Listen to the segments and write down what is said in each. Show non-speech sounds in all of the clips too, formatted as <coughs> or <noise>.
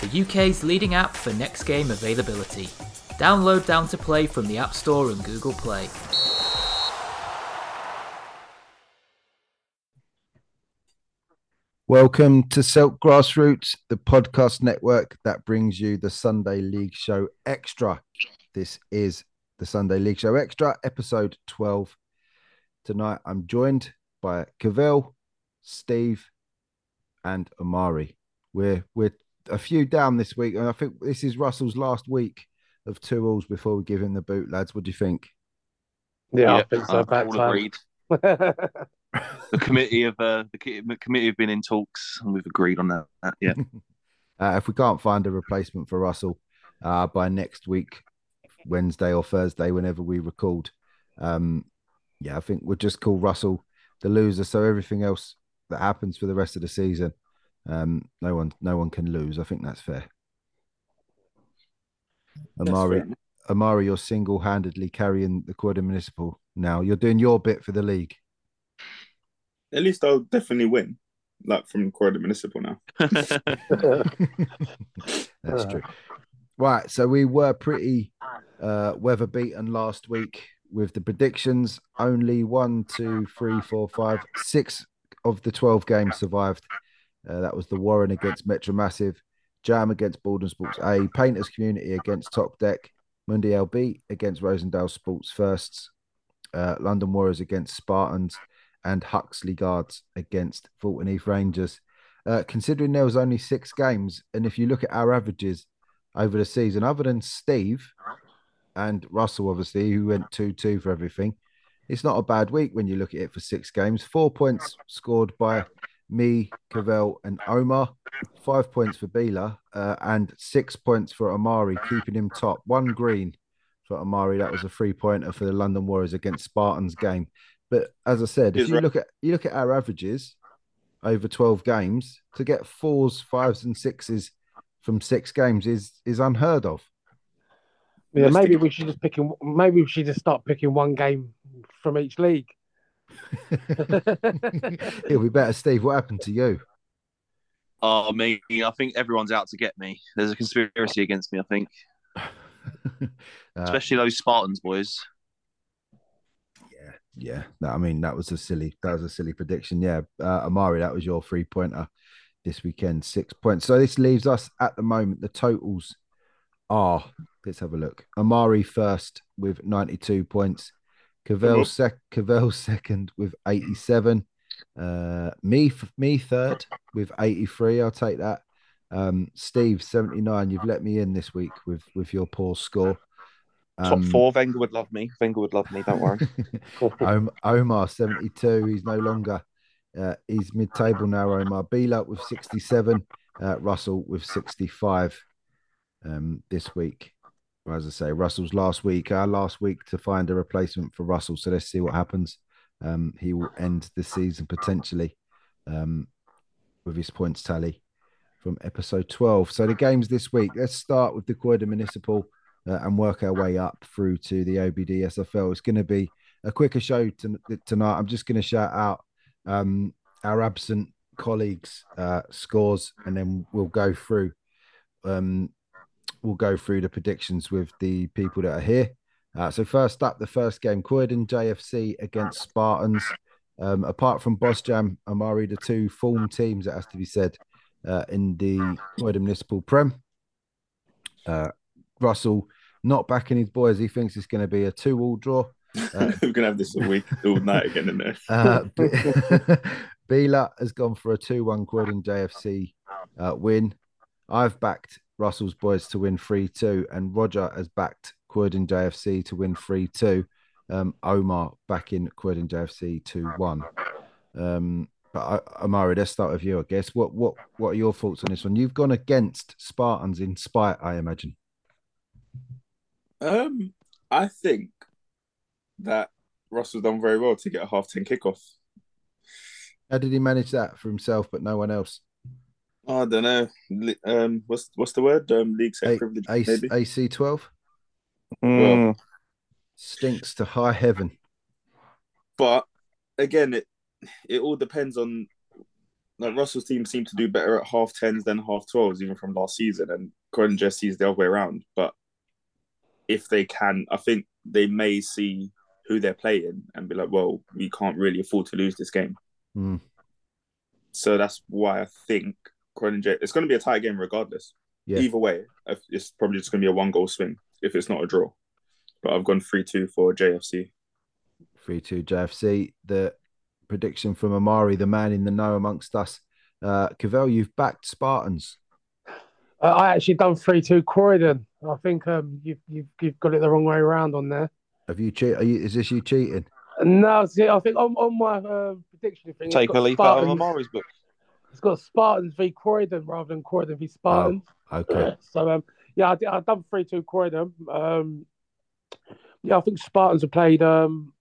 the UK's leading app for next game availability. Download Down to Play from the App Store and Google Play. Welcome to Selk Grassroots, the podcast network that brings you the Sunday League Show Extra. This is the Sunday League Show Extra, episode 12. Tonight I'm joined by Cavell, Steve, and Amari. We're we're a few down this week, and I think this is Russell's last week of two alls before we give him the boot, lads. What do you think? Yeah, I think so. uh, About all agreed. <laughs> The committee have uh, the committee have been in talks and we've agreed on that. Yeah, <laughs> Uh, if we can't find a replacement for Russell uh, by next week, Wednesday or Thursday, whenever we record, um, yeah, I think we'll just call Russell the loser. So everything else that happens for the rest of the season, um, no one, no one can lose. I think that's fair. Amari, fair. Amari, you're single-handedly carrying the Quad Municipal now. You're doing your bit for the league. At least I'll definitely win, like from Croydon Municipal now. <laughs> <laughs> That's true. Right. So we were pretty uh, weather beaten last week with the predictions. Only one, two, three, four, five, six of the 12 games survived. Uh, that was the Warren against Metro Massive, Jam against Borden Sports A, Painters Community against Top Deck, Monday LB against Rosendale Sports Firsts, uh, London Warriors against Spartans, and Huxley Guards against Fulton Heath Rangers. Uh, considering there was only six games, and if you look at our averages over the season, other than Steve and Russell, obviously, who went 2 2 for everything, it's not a bad week when you look at it for six games. Four points scored by me, Cavell, and Omar, five points for Bila, uh, and six points for Amari, keeping him top. One green for Amari. That was a three pointer for the London Warriors against Spartans game. But as I said, if you look at you look at our averages over 12 games, to get fours, fives, and sixes from six games is is unheard of. Yeah, maybe we should just pick. in- Maybe we should just start picking one game from each league. <laughs> It'll be better, Steve. What happened to you? oh me, I think everyone's out to get me. There's a conspiracy against me. I think, <laughs> Uh, especially those Spartans boys. yeah, yeah. No, I mean that was a silly. That was a silly prediction. Yeah, uh, Amari, that was your three pointer this weekend. Six points. So this leaves us at the moment. The totals are. Let's have a look. Amari first with ninety-two points. Cavell Mhm. sec. Cavell <laughs> second with eighty-seven. Uh, me me third with eighty-three. I'll take that. Um, Steve seventy-nine. You've let me in this week with with your poor score. Top Um, four. Wenger would love me. Wenger would love me. Don't worry. <laughs> Omar 72. He's no longer. Uh, he's mid-table now. Omar Bila with 67. Uh, Russell with 65. Um, this week, as I say, Russell's last week. Our last week to find a replacement for Russell. So let's see what happens. Um, he will end the season potentially um, with his points tally from episode 12. So the games this week. Let's start with the Croydon Municipal uh, and work our way up through to the OBD SFL. It's going to be a quicker show to, tonight. I'm just going to shout out um, our absent colleagues' uh, scores, and then we'll go through. Um, we'll go through the predictions with the people that are here. Uh, so first up, the first game, Croydon JFC against Spartans. Um, apart from Boss Jam, Amari, the two form teams, it has to be said, uh, in the Croydon Municipal Prem. Uh, Russell not backing his boys. He thinks it's going to be a two-all draw. Uh, <laughs> We're gonna have this all week, all night again in there. uh, B- <laughs> Bila has gone for a 2 1 Croydon JFC uh, win. I've backed Russell's boys to win 3 2, and Roger has backed Croydon JFC to win 3 2. Um, Omar backing Croydon JFC 2 1. Um, But uh, Amari, let's start with you. I guess. What what what are your thoughts on this one? You've gone against Spartans in spite, I imagine. Um, I think that Russell's done very well to get a half ten kickoff. How did he manage that for himself, but no one else? I don't know. Um, what's what's the word? Um, league set A- privilege, AC, maybe. AC twelve Mm, stinks to high heaven. But again, it it all depends on like Russell's team seem to do better at half tens than half twelves, even from last season, and Croydon just sees the other way around. But if they can, I think they may see who they're playing and be like, well, we can't really afford to lose this game. Hmm. So that's why I think Croydon J it's going to be a tight game regardless. Yeah. Either way, it's probably just going to be a one goal swing if it's not a draw. But I've gone 3 2 for JFC. Three two JFC. The prediction from Amari, the man in the know amongst us. Uh, Cavell, you've backed Spartans. Uh, I actually done three two Croydon. I think um you've you've you've got it the wrong way around on there. Have you cheated? Is this you cheating? No, see, I think on, on my uh, prediction thing, take a got leaf out of Amari's book. It's got Spartans v Croydon rather than Croydon v Spartans. Okay. <clears throat> So um, yeah, I did, I've done three two Croydon. Um, yeah, I think Spartans have played um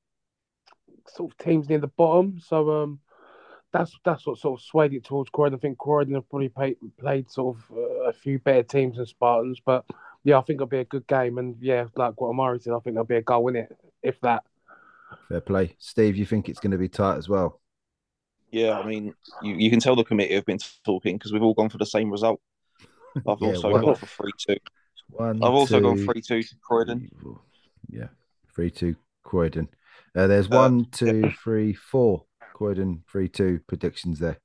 sort of teams near the bottom. So um, that's that's what sort of swayed it towards Croydon. I think Croydon have probably played played sort of uh, a few better teams than Spartans, but yeah, I think it'll be a good game. And yeah, like what Amari said, I think there'll be a goal in it, if that. Fair play. Steve, you think it's going to be tight as well? Yeah, I mean, you, you can tell the committee have been talking because we've all gone for the same result. <laughs> I've Yeah, also well- gone for three two. One, I've also gone two, three two to Croydon. four. Yeah, three two Croydon. Uh, there's Uh, one, two, three, four Croydon three two predictions there.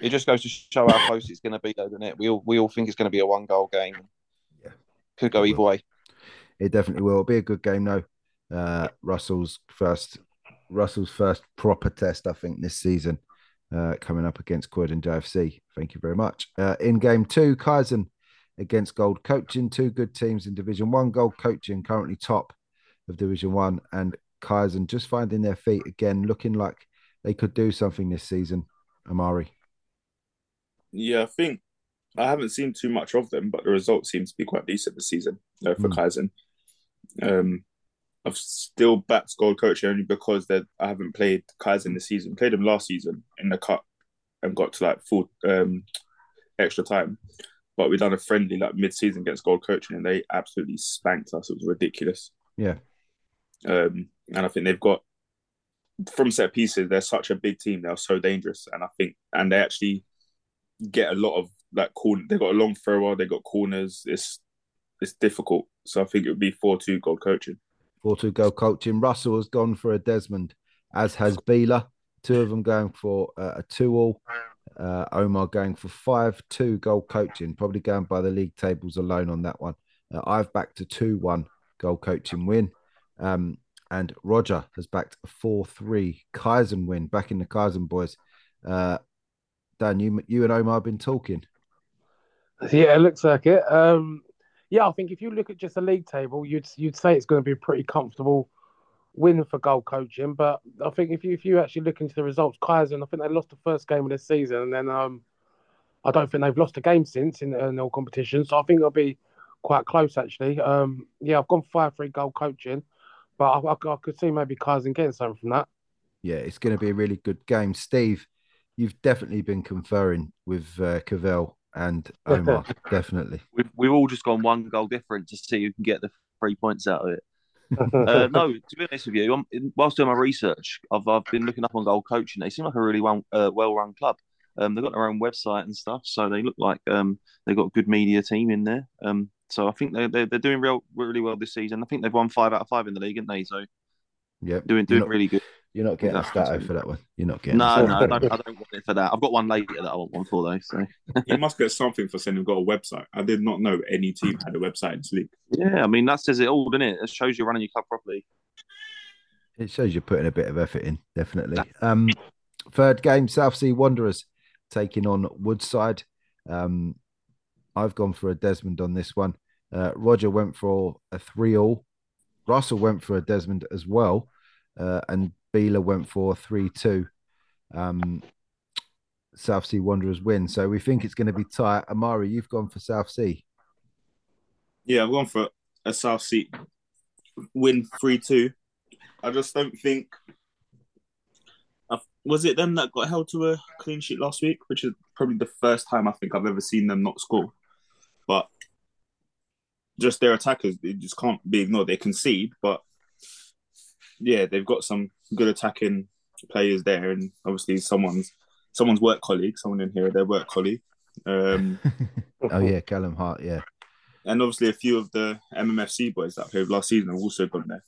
It just goes to show how close it's going to be, though, doesn't it? We all we all think it's going to be a one goal game. Yeah. could go either way. It definitely will It'll be a good game though. Uh, Russell's first Russell's first proper test, I think, this season, uh, coming up against Croydon JFC. Thank you very much. Uh, in game two, Kaizen against Gold Coaching, two good teams in Division One. Gold Coaching currently top of Division One, and Kaizen just finding their feet again, looking like they could do something this season. Amari, Yeah, I think I haven't seen too much of them, but the results seem to be quite decent this season uh, for Mm. Kaizen. Um, I've still backed Gold Coach only because that I haven't played Kaizen this season. Played them last season in the cup and got to like full um, extra time. But we done a friendly like mid season against Gold Coaching and they absolutely spanked us. It was ridiculous. yeah, Um, and I think they've got from set pieces, they're such a big team. They're so dangerous, and I think and they actually get a lot of like corner. They've got a long thrower. They got corners. It's it's difficult. So I think it would be four two Gold coaching. Four two Gold Coaching. Russell has gone for a Desmond, as has Beeler. Two of them going for uh, a two all. Uh, Omar going for five two goal coaching, probably going by the league tables alone on that one. Uh, I've backed a two one goal coaching win, um, and Roger has backed a four three Kaizen win. Back in the Kaizen boys. Uh, Dan, you you and Omar have been talking. Yeah, it looks like it. Um, yeah, I think if you look at just the league table, you'd you'd say it's going to be a pretty comfortable win for goal coaching. But I think if you if you actually look into the results, Kaizen, I think they lost the first game of the season, and then um, I don't think they've lost a game since in, in all competitions. So I think it'll be quite close actually. Um, yeah, I've gone five three goal coaching, but I, I, I could see maybe Kaizen getting something from that. Yeah, it's going to be a really good game. Steve, you've definitely been conferring with uh, Cavell and <laughs> Omar. definitely. <laughs> We've we've all just gone one goal different to see who can get the three points out of it. <laughs> Uh, no, to be honest with you, I'm, whilst doing my research, I've I've been looking up on goal coaching. They seem like a really well uh, well run club. Um, they've got their own website and stuff, so they look like um they've got a good media team in there. Um, so I think they they're, they're doing real really well this season. I think they've won five out of five in the league, haven't they? So Yep. doing doing not, really good. You're not getting a Exactly. stato for that one. You're not getting. No, a no, I don't, I don't want it for that. I've got one later that I want one for though. So You must get something for saying they've got a website. I did not know any team had a website in this league. yeah, I mean that says it all, doesn't it? It shows you're running your club properly. It shows you're putting a bit of effort in, definitely. Um, third game, South Sea Wanderers taking on Woodside. Um, I've gone for a Desmond on this one. Uh, Roger went for a three all. Russell went for a Desmond as well, uh, and Beeler went for three two. um, South Sea Wanderers win. So we think it's going to be tight. Amari, you've gone for South Sea. Yeah, I've gone for a South Sea win 3 2. I just don't think. Was it them that got held to a clean sheet last week? Which is probably the first time I think I've ever seen them not score. But just their attackers, they just can't be ignored. They concede, but yeah, they've got some good attacking players there, and obviously someone's someone's work colleague, someone in here, their work colleague. Um, <laughs> oh yeah, Callum Hart, yeah, and obviously a few of the MMFC boys that played last season have also gone there.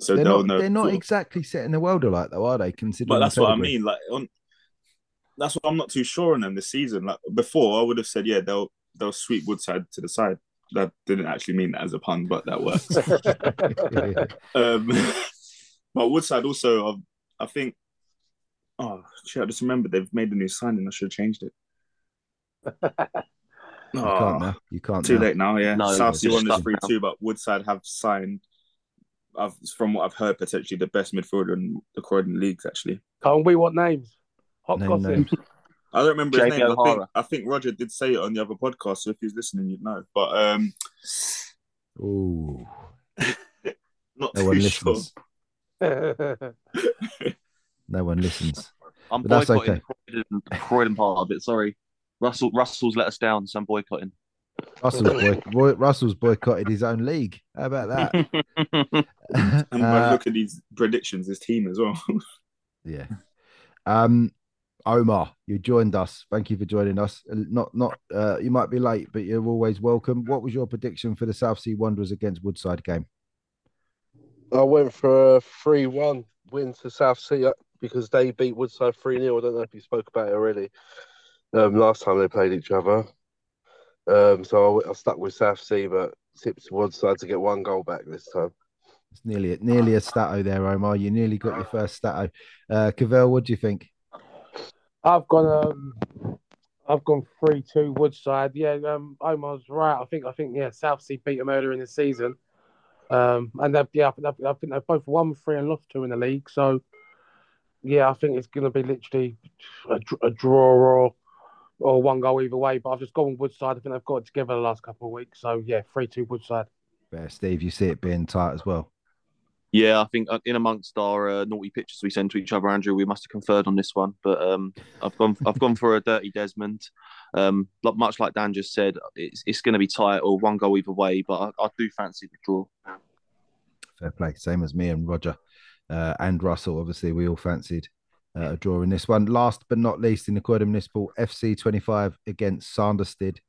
So they're not, know, they're not exactly setting the world alight, though, are they? Considering, but that's what I mean. Like, on, that's what I'm not too sure on them this season. Like before, I would have said, yeah, they'll they'll sweep Woodside to the side. That didn't actually mean that as a pun, but that works. <laughs> um, <laughs> but Woodside also, I think. Oh, shit, I just remember they've made a new signing. I should have changed it. <laughs> You oh, can't now. You can't. Too now. late now. Yeah, no, South Sea won this three two, but Woodside have signed. I've, from what I've heard, potentially the best midfielder in the Croydon leagues. Actually, can't we want names? Hot Name gossip. Names. <laughs> I don't remember his name. I think, I think Roger did say it on the other podcast. So if he's listening, you'd know. But um, ooh, <laughs> not no one listens. <laughs> no one listens. I'm but boycotting okay. Croydon, Croydon part of it. Sorry, Russell. Russell's let us down, so I'm boycotting. Russell's, boy, boy, Russell's boycotted his own league. How about that? <laughs> <laughs> and uh, look at these predictions, his team as well. yeah. Um, Omar, you joined us. Thank you for joining us. Uh, not, not. Uh, you might be late, but you're always welcome. What was your prediction for the South Sea Wanderers against Woodside game? I went for a three-one win to South Sea uh, because they beat Woodside three 0 I don't know if you spoke about it already. Um, last time they played each other, um, so I, I stuck with South Sea, but tipped Woodside to get one goal back this time. It's nearly nearly a stato there, Omar. You nearly got your first stato. Uh, Cavell, what do you think? I've gone. Um, I've gone three two Woodside. Yeah, um, Omar's right. I think. I think. Yeah, South Sea beat them earlier in the season. Um, and they've, yeah, I think, I think they've both won three and lost two in the league. So, yeah, I think it's going to be literally a, a, draw or or one goal either way. But I've just gone Woodside. I think they've got it together the last couple of weeks. So, yeah, three two Woodside. Yeah, Steve, you see it being tight as well. Yeah, I think uh, in amongst our uh, naughty pictures we send to each other, Andrew, we must have conferred on this one. But um, I've gone, I've gone for a dirty Desmond. Um, much like Dan just said, it's it's going to be tight or one goal either way. But I, I, do fancy the draw. Fair play, same as me and Roger uh, and Russell. Obviously, we all fancied uh, a draw in this one. Last but not least, in the Croydon Municipal FC twenty five against Sanderstead.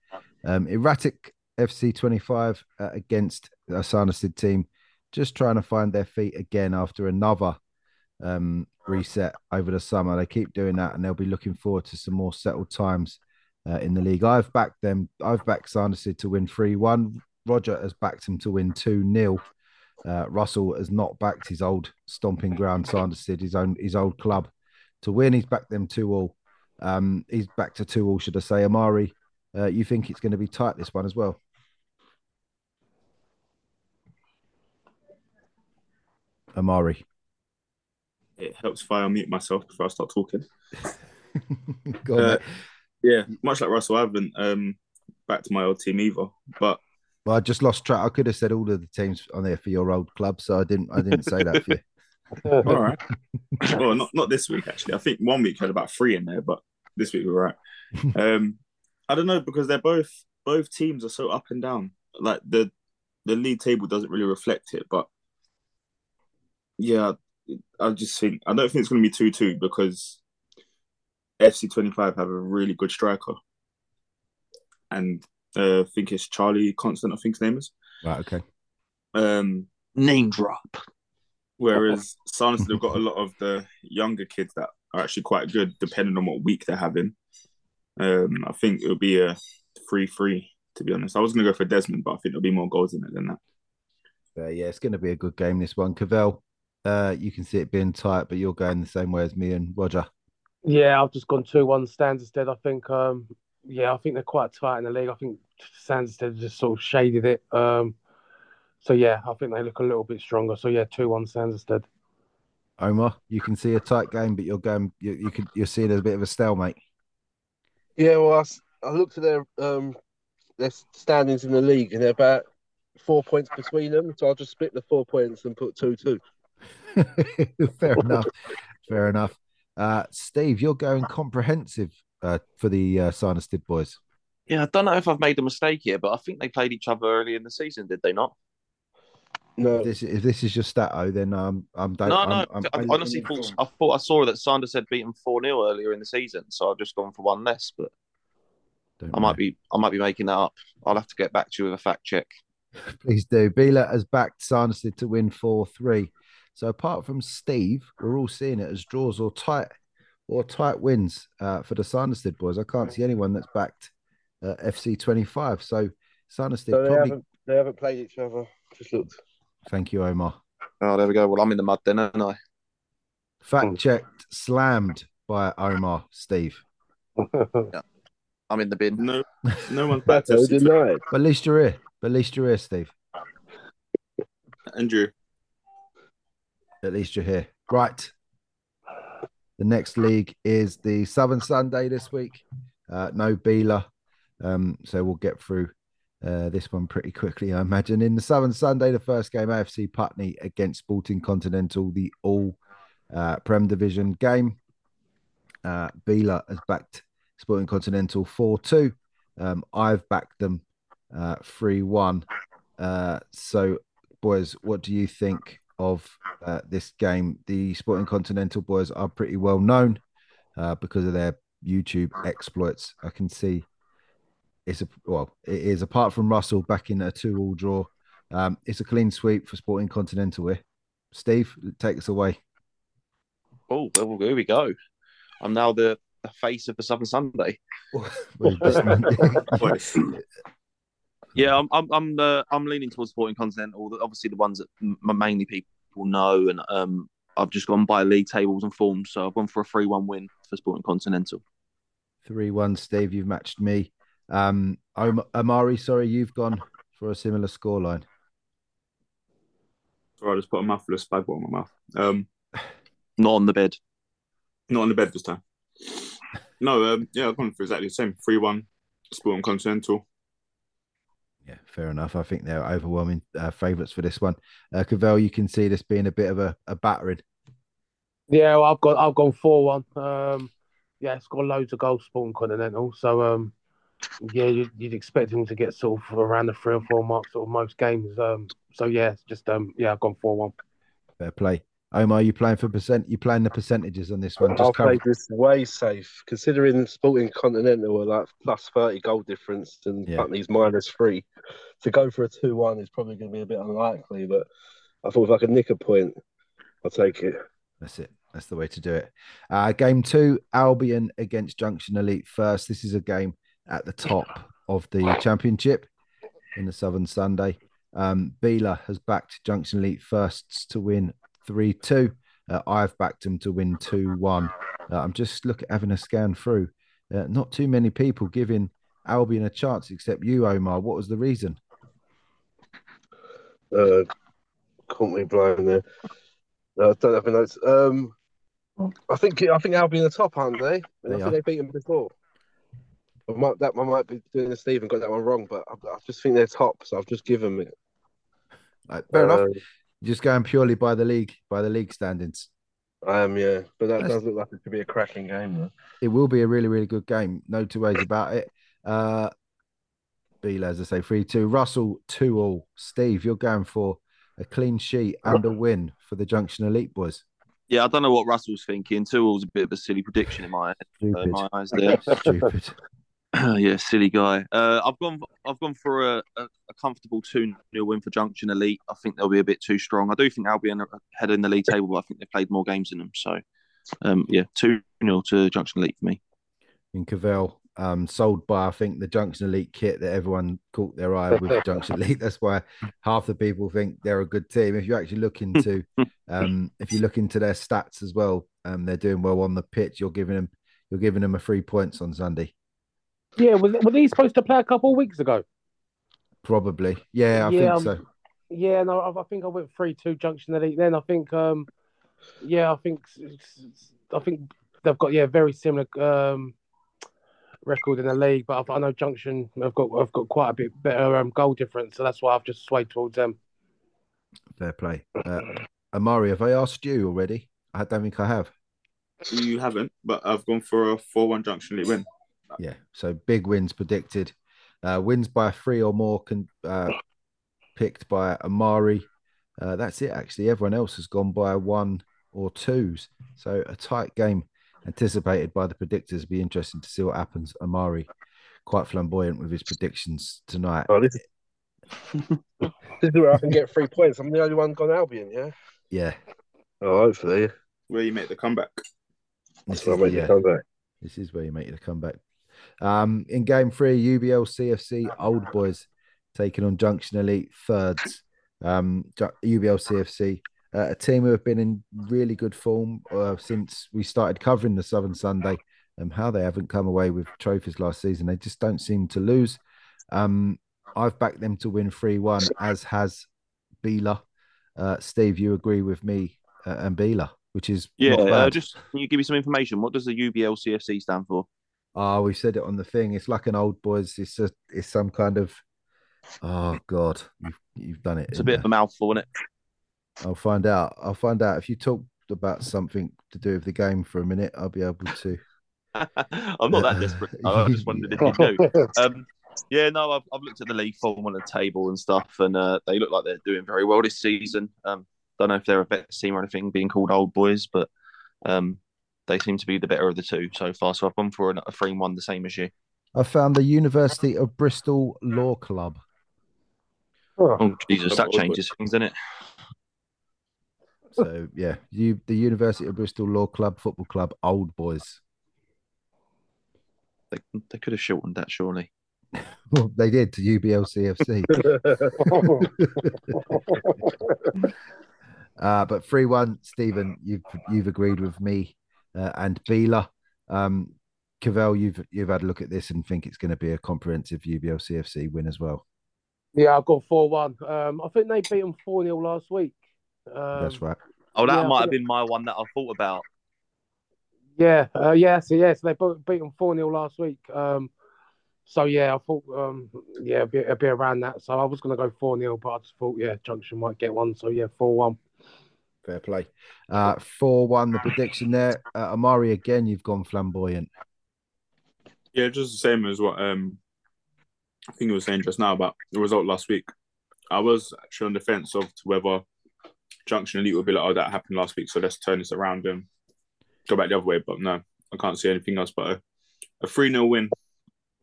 Um, erratic FC twenty five uh, against a Sanderstead team just trying to find their feet again after another um, reset over the summer. They keep doing that, and they'll be looking forward to some more settled times uh, in the league. I've backed them. I've backed Sanderstead to win three one. Roger has backed him to win two 0 uh, Russell has not backed his old stomping ground, Sanderstead, his own his old club, to win. He's backed them two all. Um, he's back to two all, should I say? Amari, uh, you think it's going to be tight this one as well? Amari? It helps if I unmute myself before I start talking. <laughs> Go on, uh, yeah, much like Russell, I haven't um, back to my old team either. But well, I just lost track. I could have said all of the teams on there for your old club, so I didn't. I didn't say that for you. <laughs> all right. well, not not this week actually. I think one week had about three in there, but this week we're right. <laughs> Um, I don't know because they're both both teams are so up and down. Like the the league table doesn't really reflect it, but yeah, I just think I don't think it's going to be two two because FC twenty five have a really good striker, and uh, I think it's Charlie Constant. I think his name is. Right. Okay. Um, name drop. Whereas Sanderstead have got a lot of the younger kids that are actually quite good, depending on what week they're having. Um, I think it'll be a three-three. To be honest, I was going to go for Desmond, but I think there'll be more goals in it than that. Uh, yeah, it's going to be a good game. This one, Cavell. Uh, you can see it being tight, but you're going the same way as me and Roger. Yeah, I've just gone two one Sanderstead. I think, um, yeah, I think they're quite tight in the league. I think Sanderstead just sort of shaded it. Um, so yeah, I think they look a little bit stronger. So yeah, two one Sanderstead. Omar, you can see a tight game, but you're going. You, you could. You're seeing as a bit of a stalemate. Yeah, well, I looked at their um their standings in the league, and they're about four points between them. So I'll just split the four points and put two two. <laughs> Fair <laughs> enough. Fair enough. Uh, Steve, you're going comprehensive uh, for the uh, Sinus boys. Yeah, I don't know if I've made a mistake here, but I think they played each other early in the season, did they not? No, If this, if this is your stato, then um, I'm. Don't, no, I'm, no. I'm, I I'm- honestly thought I thought I saw that Sanderstead beaten four 0 earlier in the season, so I've just gone for one less. But don't I know. might be I might be making that up. I'll have to get back to you with a fact check. <laughs> Please do. Bila has backed Sanderstead to win 4 3. So apart from Steve, we're all seeing it as draws or tight or tight wins uh, for the Sanderstead boys. I can't see anyone that's backed uh, FC 25. So Sanderstead so they probably. haven't they haven't played each other. Just looked. Thank you, Omar. Oh, there we go. Well, I'm in the mud then, aren't I? Fact checked, slammed by Omar, Steve. <laughs> I'm in the bin. No, no one's <laughs> better. to So FC denied. But at least you're here. But at least you're here, Steve. Andrew. At least you're here. Right. The next league is the Southern Sunday this week. Uh, no Beeler. Um, so we'll get through uh, this one pretty quickly, I imagine. In the Southern Sunday, the first game, AFC Putney against Sporting Continental, the all uh, Prem Division game. Uh, Beeler has backed Sporting Continental 4 2. Um, I've backed them uh, 3 1. Uh, so, boys, what do you think of uh, this game? The Sporting Continental boys are pretty well known uh, because of their YouTube exploits. I can see it's a well, it is apart from Russell back in a two-all draw. Um, it's a clean sweep for Sporting Continental here. Steve, take us away. Oh, well, here we go. I'm now the, the face of the Southern Sunday. <laughs> Well, just- Boys. <laughs> Yeah, I'm I'm I'm, uh, I'm leaning towards Sporting Continental. Obviously, the ones that m- mainly people know, and um, I've just gone by league tables and forms. So I've gone for a three-one win for Sporting Continental. Three one, Steve. You've matched me. Um, Amari, sorry, you've gone for a similar scoreline. Sorry, I just put a mouthful of spag ball in my mouth. Um, <sighs> Not on the bed. not on the bed this time. No, um, yeah, I've gone for exactly the same. 3 1, Sporting Continental. Yeah, fair enough. I think they're overwhelming uh, favourites for this one. Uh, Cavell, you can see this being a bit of a, a battering. Yeah, well, I've got I've gone four one. Um, yeah, it's got loads of goals, Sporting Continental. So um, yeah, you'd, you'd expect him to get sort of around the three or four mark sort of most games. Um, so yeah, just um, yeah, I've gone four one. Fair play. Omar, you playing for percent? You playing the percentages on this one? I'll Just cover. play this way safe, considering Sporting Continental are like plus thirty goal difference and Yeah. Putney's minus three. To go for a two one is probably going to be a bit unlikely, but I thought if I could nick a point, I'll take it. That's it. That's the way to do it. Uh, game two, Albion against Junction Elite first. This is a game at the top of the championship in the Southern Sunday. Um, Beeler has backed Junction Elite firsts to win 3 2. Uh, I've backed them to win 2 1. Uh, I'm just looking at having a scan through. Uh, not too many people giving Albion a chance except you, Omar. What was the reason? Uh, caught me blind there. No, I don't have any notes. Um, I think I think Albion are top, aren't they? And They I are. think they beat them before. I might that I might be doing this. Stephen got that one wrong, but I, I just think they're top, so I've just given them it. Like, fair enough. Just going purely by the league, by the league standings. I am, yeah, but that That's- does look like it could be a cracking game. Though. it will be a really, really good game. No two ways about it. Uh Beal, as I say, 3 2. Russell, 2 all. Steve, you're going for a clean sheet and a win for the Junction Elite boys. Yeah, I don't know what Russell's thinking. Two all's a bit of a silly prediction in my, uh, in my eyes there. Stupid. <clears throat> yeah, silly guy. Uh, I've gone. I've gone for a, a, a comfortable two 0 win for Junction Elite. I think they'll be a bit too strong. I do think Albion are ahead in the league table, but I think they've played more games than them. So, um, yeah, two 0 to Junction Elite for me. In Cavell, um, sold by, I think, the Junction Elite kit that everyone caught their eye with <laughs> Junction Elite. That's why half the people think they're a good team. If you actually look into, <laughs> um, if you look into their stats as well, um, they're doing well on the pitch. You're giving them, you're giving them a three points on Sunday. Yeah, was were these supposed to play a couple of weeks ago? Probably. Yeah, I Yeah, think um, so. Yeah, no, I, I think I went three two Junction Elite. Then I think um, Yeah, I think I think they've got yeah very similar um, record in the league, but I know Junction have got have got quite a bit better um, goal difference, so that's why I've just swayed towards them. Fair play, uh, Amari. Have I asked you already? I don't think I have. You haven't, but I've gone for a four-one Junction Elite win. Yeah, so big wins predicted. Uh, wins by three or more can uh, picked by Amari. Uh, that's it, actually. Everyone else has gone by one or twos. So a tight game anticipated by the predictors. Be interesting to see what happens. Amari, quite flamboyant with his predictions tonight. Oh, this, is, <laughs> this is where I can get three points. I'm the only one gone Albion, yeah? Yeah. Oh, hopefully. Where you make the comeback. This where is, I make yeah, the comeback. this is where you make the comeback. Um, in game three, UBL CFC Old Boys taking on Junction Elite thirds. Um, UBL CFC, uh, a team who have been in really good form uh, since we started covering the Southern Sunday. Um, how they haven't come away with trophies last season, they just don't seem to lose. Um, I've backed them to win 3 1, as has Beela. Uh, Steve, you agree with me uh, and Beela, which is Yeah, not uh, just can you give me some information? What does the UBL CFC stand for? Oh, we said it on the thing. It's like an old boys. It's a, it's some kind of. Oh God, you've you've done it. It's a bit there. of a mouthful, isn't it? I'll find out. I'll find out if you talk about something to do with the game for a minute. I'll be able to. <laughs> I'm not that <laughs> desperate. I just wondered if you do. <laughs> Um, yeah, no, I've, I've looked at the league form on the table and stuff, and uh, they look like they're doing very well this season. Um, don't know if they're a better team or anything, being called old boys, but um, they seem to be the better of the two so far. So I've gone for a three one, the same as you. I found the University of Bristol Law Club. Oh Jesus, that changes things, doesn't it? So yeah, you the University of Bristol Law Club Football Club Old Boys. They, they could have shortened that, surely. <laughs> Well, they did to UBL CFC. <laughs> <laughs> Uh, but three one, Stephen, you've you've agreed with me uh, and Beela. Um, Cavell, you've you've had a look at this and think it's going to be a comprehensive UBL CFC win as well. Yeah, I've got four one. Um, I think they beat them four 0 last week. Um, That's right. Oh, that Yeah, might have been my one that I thought about. Yeah, uh, yeah, so yeah, so they beat them four 0 last week. Um, so yeah, I thought, um, yeah, it'd be, it'd be around that. So I was gonna go four 0 but I just thought, yeah, Junction might get one. So yeah, four one. Fair play. Uh, four one. The prediction there. Uh, Amari again. You've gone flamboyant. Yeah, just the same as what um I think you were saying just now about the result last week. I was actually on the fence of to whether Junction Elite would be like, oh, that happened last week, so let's turn this around and go back the other way. But no, I can't see anything else but a, a 3 0 win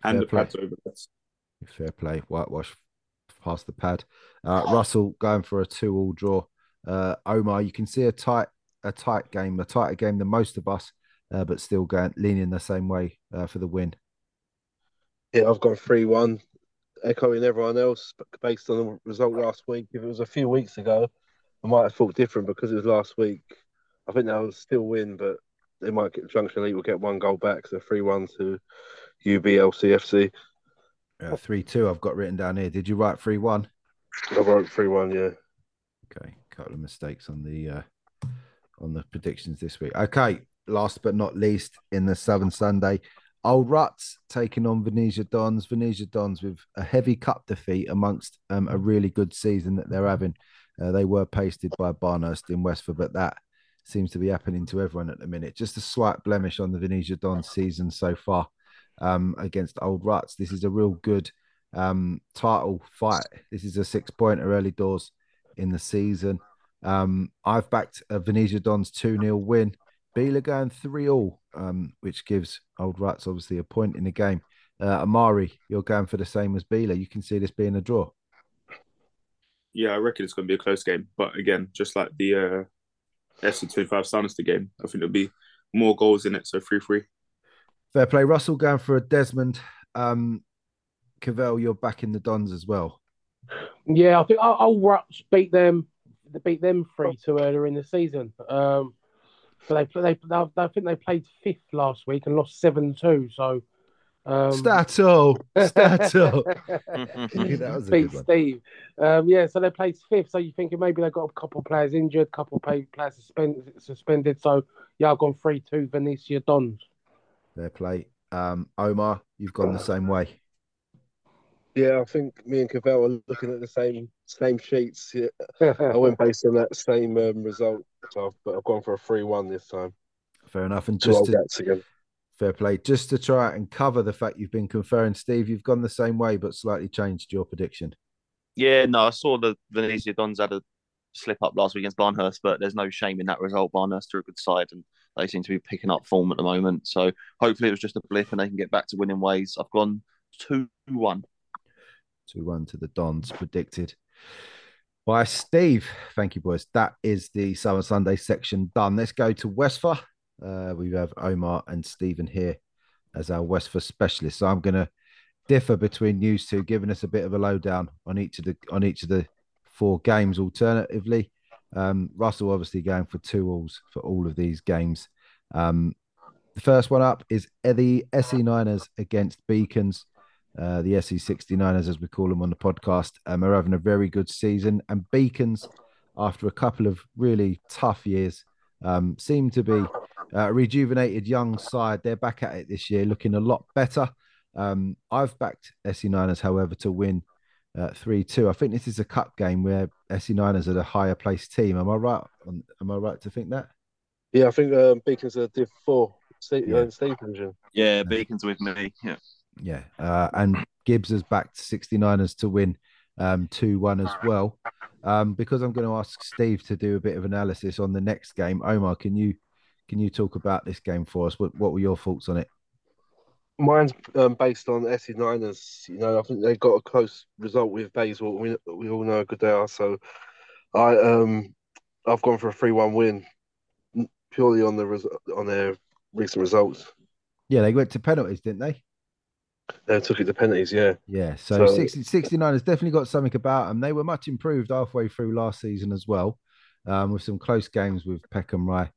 and Fair the play. over. That's Fair play. Whitewash past the pad. Uh, Russell going for a two-all draw. Uh, Omar, you can see a tight, a tight game, a tighter game than most of us, uh, but still going leaning the same way uh, for the win. Yeah, I've gone 3 1, echoing everyone else but based on the result last week. If it was a few weeks ago, I might have thought different because it was last week. I think they'll still win, but they might get Junction Elite will get one goal back. So 3 1 to UBL CFC. Uh, Three-two. I've got written down here. Did you write three-one? I wrote 3 1, yeah. Okay, couple of mistakes on the uh, on the predictions this week. Okay, last but not least, in the Southern Sunday, Old Ruts taking on Venetia Dons. Venetia Dons with a heavy cup defeat amongst um, a really good season that they're having. Uh, they were pasted by Barnhurst in Westford, but that seems to be happening to everyone at the minute. Just a slight blemish on the Venetia Dons season so far um, against Old Ruts. This is a real good um, title fight. This is a six pointer early doors in the season. Um, I've backed a Venetia Dons 2 0 win. Beela going 3 all, um, which gives Old Ruts obviously a point in the game. Uh, Amari, you're going for the same as Beela. You can see this being a draw. yeah, I reckon it's going to be a close game. But again, just like the uh, S25 Sanderstead game, I think there'll be more goals in it. So 3 3. Fair play. Russell going for a Desmond. Um, Cavell, you're back in the Dons as well. Yeah, I think Old Old Ruts beat them. They beat them three two earlier in the season. Um, so they they, they I think they played fifth last week and lost seven two. So Um, Stato, Stato. <laughs> <laughs> that was beat. Steve. Um, yeah, so they played fifth. So you're thinking maybe they got a couple of players injured, couple of players suspended. Suspended. So yeah, I've gone three two Venetia Dons. Fair play. Um, Omar, you've gone the same way. Yeah, I think me and Cavell are looking at the same same sheets. Yeah, <laughs> I went based on that same um, result, so I've, but I've gone for a three-one this time. Fair enough. And Two just old to, again. fair play, just to try and cover the fact you've been conferring, Steve, you've gone the same way but slightly changed your prediction. Yeah, no, I saw the Venezia Dons had a slip up last week against Barnhurst, but there's no shame in that result. Barnhurst are a good side and they seem to be picking up form at the moment. So hopefully it was just a blip and they can get back to winning ways. I've gone 2 1. 2 1 to the Dons, predicted by Steve. Thank you, boys. That is the Southern Sunday section done. Let's go to Westphal. Uh, we have Omar and Stephen here as our Westphal specialists. So I'm going to differ between you two, giving us a bit of a lowdown on each of the on each of the four games. Alternatively, um, Russell obviously going for two alls for all of these games. Um, the first one up is the SE Niners against Beacons. Uh, the SE 69ers, as we call them on the podcast, um, are having a very good season. And Beacons, after a couple of really tough years, um, seem to be a rejuvenated young side. They're back at it this year, looking a lot better. Um, I've backed SE 9ers, however, to win uh, 3 2. I think this is a cup game where SE 9ers are the higher placed team. Am I right? on- Am I right to think that? Yeah, I think um, Beacons are Div Four. Steve, Yeah. uh, Steve engine. Yeah, Beacon's with me. Yeah. Yeah. Uh, and Gibbs has backed 69ers to win um, 2 1 as well. Um, because I'm going to ask Steve to do a bit of analysis on the next game. Omar, can you can you talk about this game for us? What, what were your thoughts on it? Mine's um, based on SE Niners. You know, I think they got a close result with Bayswater. We we all know how good they are. So, I um, I've gone for a three-one win, purely on the res- on their recent results. Yeah, they went to penalties, didn't they? They took it to penalties. Yeah, Yeah. So, So- 60, 69ers definitely got something about them. They were much improved halfway through last season as well, um, with some close games with Peckham Rye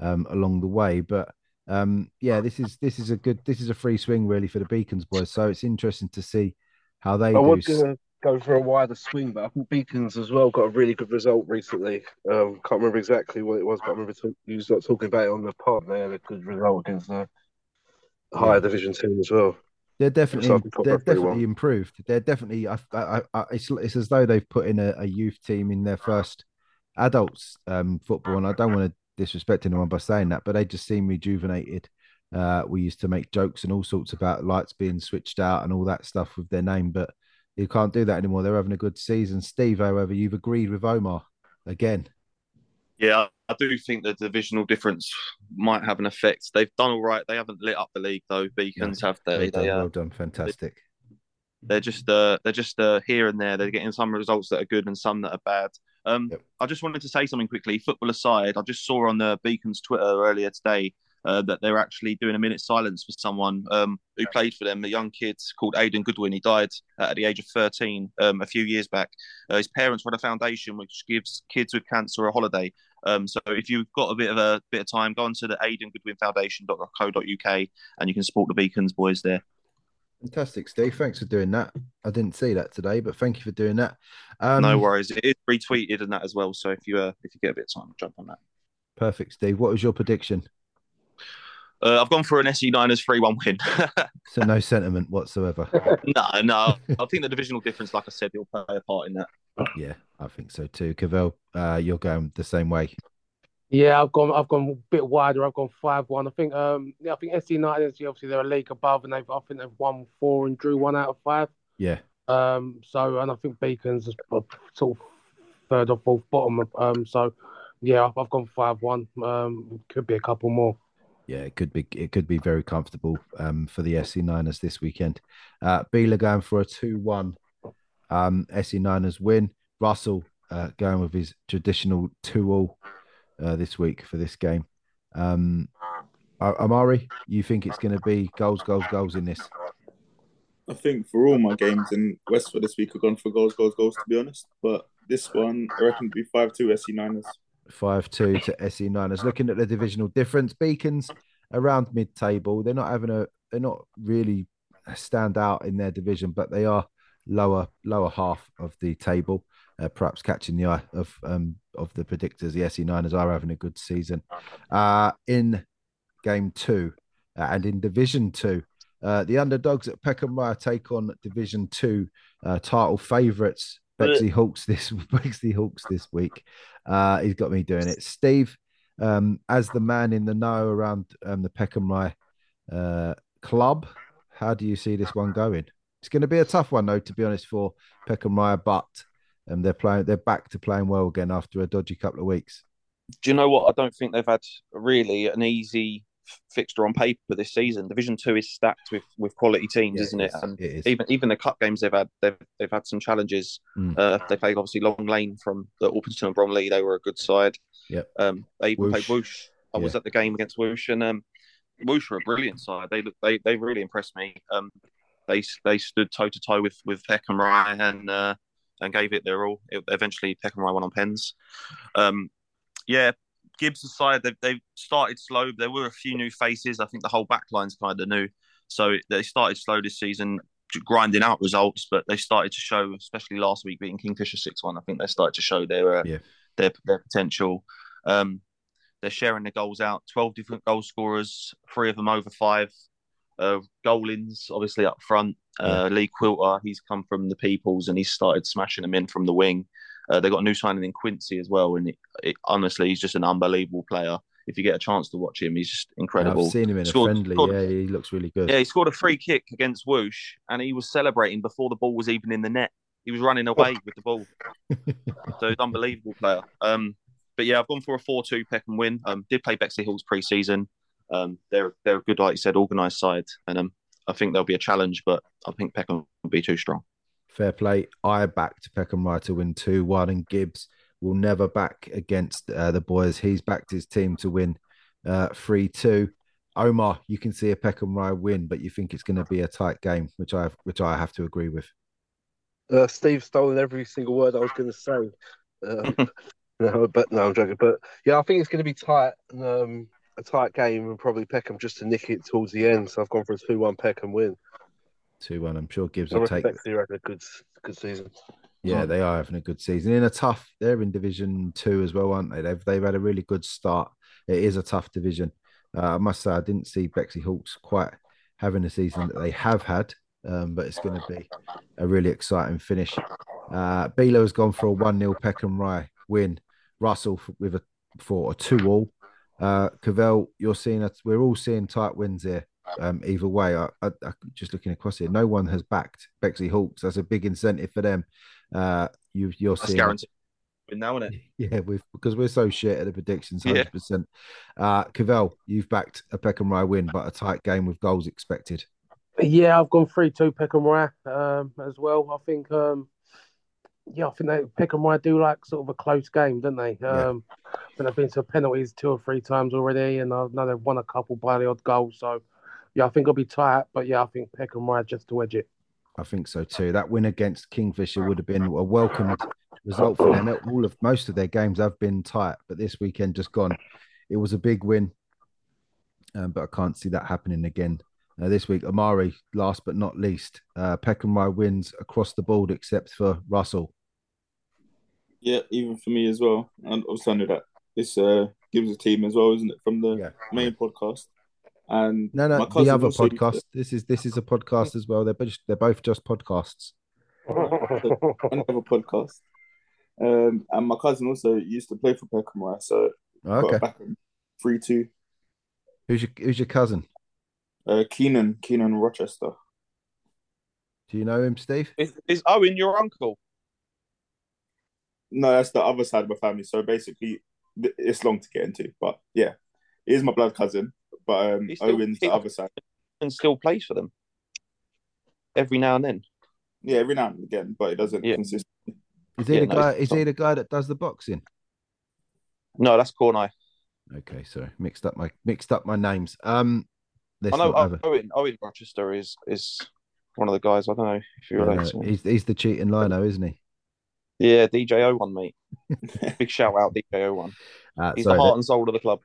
um, along the way. But um, yeah, this is this is a good this is a free swing really for the Beacons boys. So it's interesting to see how they I do. was gonna go for a wider swing, but I think Beacons as well got a really good result recently. Um, can't remember exactly what it was, but I remember talk- you was talking about it on the pod. They had a good result against the higher Yeah. division team as well. They're definitely So I think I'll they're go for a definitely one. improved. They're definitely. I, I, I, it's it's as though they've put in a, a youth team in their first adults um, football, and I don't want to disrespect anyone by saying that, but they just seem rejuvenated. Uh, we used to make jokes and all sorts about lights being switched out and all that stuff with their name, but you can't do that anymore. They're having a good season. Steve, however, you've agreed with Omar again. Yeah, I do think the divisional difference might have an effect. They've done all right. They haven't lit up the league though. Beacons have they? Well done, They, uh, well done, fantastic. they're just uh, they're just uh, here and there. They're getting some results that are good and some that are bad. Um, Yep. I just wanted to say something quickly. Football aside, I just saw on the Beacons Twitter earlier today uh, that they're actually doing a minute silence for someone um, who played for them, a young kid called Aidan Goodwin. He died at the age of 13 um, a few years back. Uh, his parents run a foundation which gives kids with cancer a holiday. Um, so if you've got a bit of a bit of time, go on to the Aidan Goodwin Foundation.co.uk and you can support the Beacons boys there. Fantastic, Steve. Thanks for doing that. I didn't see that today, but thank you for doing that. Um, no worries. It is retweeted and that as well. So if you uh, if you get a bit of time, jump on that. Perfect, Steve. What was your prediction? Uh, I've gone for an SE Niners three one win. <laughs> So no sentiment whatsoever. <laughs> no, no. I think the divisional difference, like I said, will play a part in that. Yeah, I think so too. Cavell, uh, you're going the same way. Yeah, I've gone. I've gone a bit wider. I've gone five one. I think. Um, yeah, I think SC United. Obviously, they're a league above, and they've. I think they've won four and drew one out of five. Yeah, Um, so and I think Beacons is uh, sort of third or fourth bottom. Um, so yeah, I've, I've gone five one. Um, could be a couple more. Yeah, it could be it could be very comfortable um, for the SE Niners this weekend. Uh, Beeler going for a two-one. Um, SE Niners win. Russell uh, going with his traditional two-all uh, this week for this game. Um, Amari, you think it's going to be goals, goals, goals in this? I think for all my games in Westford this week, I've gone for goals, goals, goals, to be honest. But this one, I reckon it'll be 5 2 SC Niners. Five two to SE Niners. Looking at the divisional difference, Beacons around mid-table. They're not having a. They're not really stand out in their division, but they are lower lower half of the table. Uh, perhaps catching the eye of um, of the predictors. The SE Niners are having a good season. Uh, in game two uh, and in Division Two, uh, the underdogs at Peckham Rye take on Division Two uh, title favourites Bexley Hawks this <laughs> Bexley Hawks this week. Uh, he's got me doing it. Steve, um, as the man in the know around um, the Peckham Rye uh, club, how do you see this one going? It's going to be a tough one, though, to be honest, for Peckham Rye, but um, they're playing. They're back to playing well again after a dodgy couple of weeks. Do you know what? I don't think they've had really an easy fixture on paper this season. Division Two is stacked with with quality teams, Yeah, isn't it is. And It is. even even the cup games they've had, they've they've had some challenges. Mm. Uh, they played obviously Long Lane from the Orpington and Bromley. They were a good side. Yep. Um, they even Whoosh. played Whoosh. I was at the game against Whoosh, and um, Whoosh were a brilliant side. They they they really impressed me. Um, they they stood toe to toe with with Peckham Rye and uh, and gave it their all. It, eventually, Peckham Rye won on pens. Um, yeah, Gibbs' side they've they've started slow. There were a few new faces. I think the whole backline's kind of new, so they started slow this season, grinding out results. But they started to show, especially last week beating Kingfisher six one. I think they started to show their uh, Yeah. their their potential. Um, they're sharing the goals out. Twelve different goal scorers, three of them over five. Uh, Golins, obviously up front. Uh, Lee Quilter, he's come from the Peoples and he's started smashing them in from the wing. Uh, they got a new signing in Quincy as well, and it, it, honestly, he's just an unbelievable player. If you get a chance to watch him, he's just incredible. I've seen him in a friendly. scored- yeah, he looks really good. yeah, he scored a free kick against Whoosh, and he was celebrating before the ball was even in the net. He was running away with the ball. <laughs> So he's an unbelievable player. Um, but yeah, I've gone for a four-two Peckham win. Um, did play Bexley Hills pre-season. Um, they're they're a good, like you said, organised side, and um, I think there'll be a challenge, but I think Peckham will be too strong. Fair play. I backed Peckham Rye to win 2 1, and Gibbs will never back against uh, the boys. He's backed his team to win 3 2. Omar, you can see a Peckham Rye win, but you think it's going to be a tight game, which I which I have to agree with. Uh, Steve stolen every single word I was going to say. Uh, <laughs> <laughs> no, but no, I'm joking. But yeah, I think it's going to be tight. and, Um, a tight game, and probably Peckham just to nick it towards the end. So I've gone for a two-one Peckham win. 2 1. I'm sure Gibbs I will take. respect you having a good, good season. Yeah, they are having a good season. In a tough, they're in Division Two as well, aren't they? They've they've had a really good start. It is a tough division. Uh, I must say, I didn't see Bexley Hawks quite having the season that they have had, um, but it's going to be a really exciting finish. Uh, Beeler has gone for a one 0 Peckham Rye win. Russell f- with a for a two all. Uh, Cavell, you're seeing us. We're all seeing tight wins here. Um, either way, I, I, I just looking across here, no one has backed Bexley Hawks. That's a big incentive for them. Uh, you, you're That's seeing, guaranteed now, isn't it? <laughs> yeah, we've because we're so shit at the predictions, Yeah. hundred percent. Uh, Cavell, you've backed a Peckham Rye win, but a tight game with goals expected. Yeah, I've gone three two Peckham Rye um, as well. I think um, yeah, I think they Peckham Rye do like sort of a close game, don't they? Yeah. Um, I think they've been to penalties two or three times already, and I know they've won a couple by the odd goal. So yeah, I think it'll be tight, but yeah, I think Peckham Rye just to wedge it. I think so too. That win against Kingfisher would have been a welcomed result for them. <coughs> All of most of their games have been tight, but this weekend just gone. It was a big win, um, but I can't see that happening again uh, this week. Amari, last but not least, uh, Peckham Rye wins across the board except for Russell. Yeah, even for me as well. And obviously I know that this uh, gives a team as well, isn't it, from the Yeah. main podcast. And No, my no, cousin the other also used podcast. This is this is a podcast as well. They're both they're both just podcasts. <laughs> another podcast. Um, and my cousin also used to play for Peckham Rye, so got Okay, back three two. who's your who's your cousin? Uh, Keenan, Keenan Rochester. Do you know him, Steve? Is, is Owen your uncle? No, that's the other side of my family. So basically, it's long to get into, but yeah, he is my blood cousin. But um, still- Owen's the other side. And still plays for them every now and then. Yeah, every now and again, but it doesn't Yeah. consist. Is he Yeah, the no, guy? Is he the guy that does the boxing? No, that's Corneye. Okay, sorry, mixed up my mixed up my names. Um, I know not Owen. Owen Rochester is is one of the guys. I don't know if you're Yeah, related. to no, him. he's he's the cheating lino, isn't he? Yeah, DJO one, mate. <laughs> Big shout out DJO one. Uh, He's sorry, the heart and soul of the club.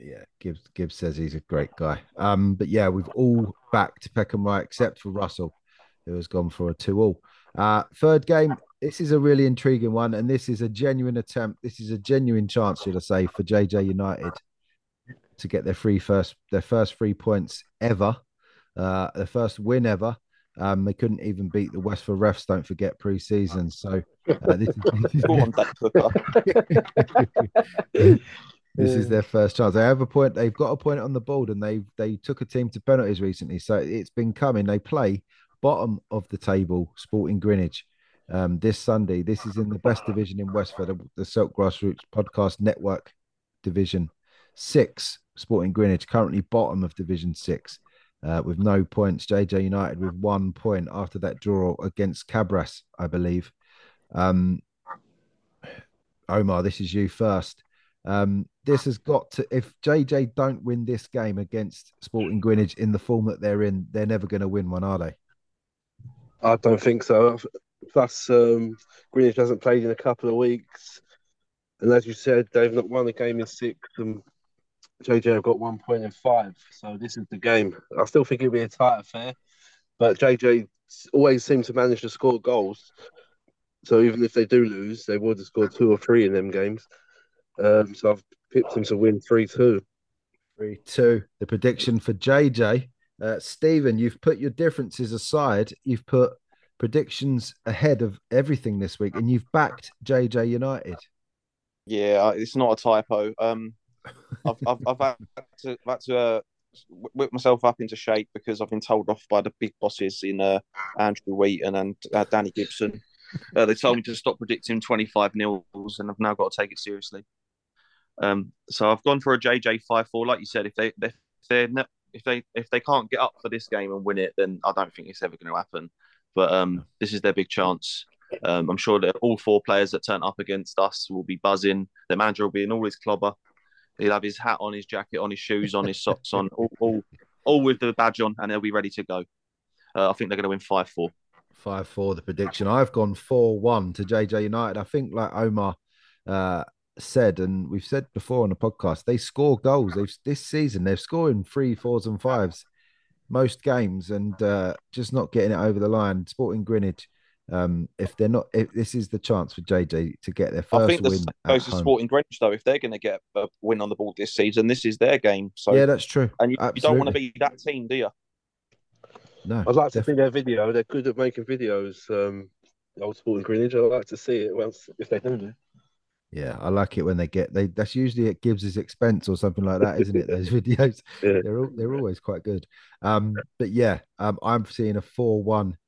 Yeah, Gibbs Gibbs says he's a great guy. Um, but yeah, we've all backed Peckham right except for Russell, who has gone for a two-all. Uh, third game. This is a really intriguing one, and this is a genuine attempt. This is a genuine chance, should I say, for JJ United to get their free first their first three points ever, uh, their first win ever. Um, they couldn't even beat the West for refs. Don't forget pre-season. So uh, this, is, <laughs> <laughs> <laughs> This is their first chance. They have a point. They've got a point on the board, and they they took a team to penalties recently. So it's been coming. They play bottom of the table, Sporting Greenwich. Um, this Sunday, this is in the best division in Westford, the, the Silk Grassroots Podcast Network division six. Sporting Greenwich currently bottom of Division Six uh, with no points. JJ United with one point after that draw against Cabras, I believe. Um, Omar, this is you first. Um, this has got to. If JJ don't win this game against Sporting Greenwich in the form that they're in, they're never going to win one, are they? I don't think so. Plus, um, Greenwich hasn't played in a couple of weeks, and as you said, they've not won a game in six. And JJ have got one point in five, so this is the game. I still think it'll be a tight affair, but JJ always seem to manage to score goals. So even if they do lose, they would have scored two or three in them games. Um, so I've picked them to win three two. Three two. The prediction for JJ, uh, Stephen. You've put your differences aside. You've put predictions ahead of everything this week, and you've backed JJ United. Yeah, it's not a typo. Um, I've, I've, I've had to, I've had to uh, whip myself up into shape because I've been told off by the big bosses in uh, Andrew Wheaton and uh, Danny Gibson. Uh, they told me to stop predicting 25 nils, and I've now got to take it seriously. Um, so I've gone for a JJ five four. Like you said, if they if they if they if they can't get up for this game and win it, then I don't think it's ever going to happen. But um, this is their big chance. Um, I'm sure that all four players that turn up against us will be buzzing. The manager will be in all his clobber. He'll have his hat on, his jacket on, his shoes on, his socks on, all, all, all with the badge on, and they'll be ready to go. Uh, I think they're going to win 5 4. 5 4, the prediction. I've gone 4 1 to JJ United. I think, like Omar uh, said, and we've said before on the podcast, they score goals. They've This season, they're scoring three, fours, and fives most games and uh, just not getting it over the line. Sporting Greenwich um, if they're not, if this is the chance for JJ to get their first I think the win. goes to Sporting Greenwich though. If they're going to get a win on the board this season, this is their game. So yeah, that's true. And you, you don't want to be that team, do you? No, I'd like to see their video. They're good at making videos. Um, old Sporting Greenwich. I'd like to see it once if they do. Yeah, I like it when they get they. That's usually at Gibbs's expense or something like that, isn't it? <laughs> Those videos, <laughs> Yeah. they're all, they're always quite good. Um, but yeah, um, I'm seeing a four-one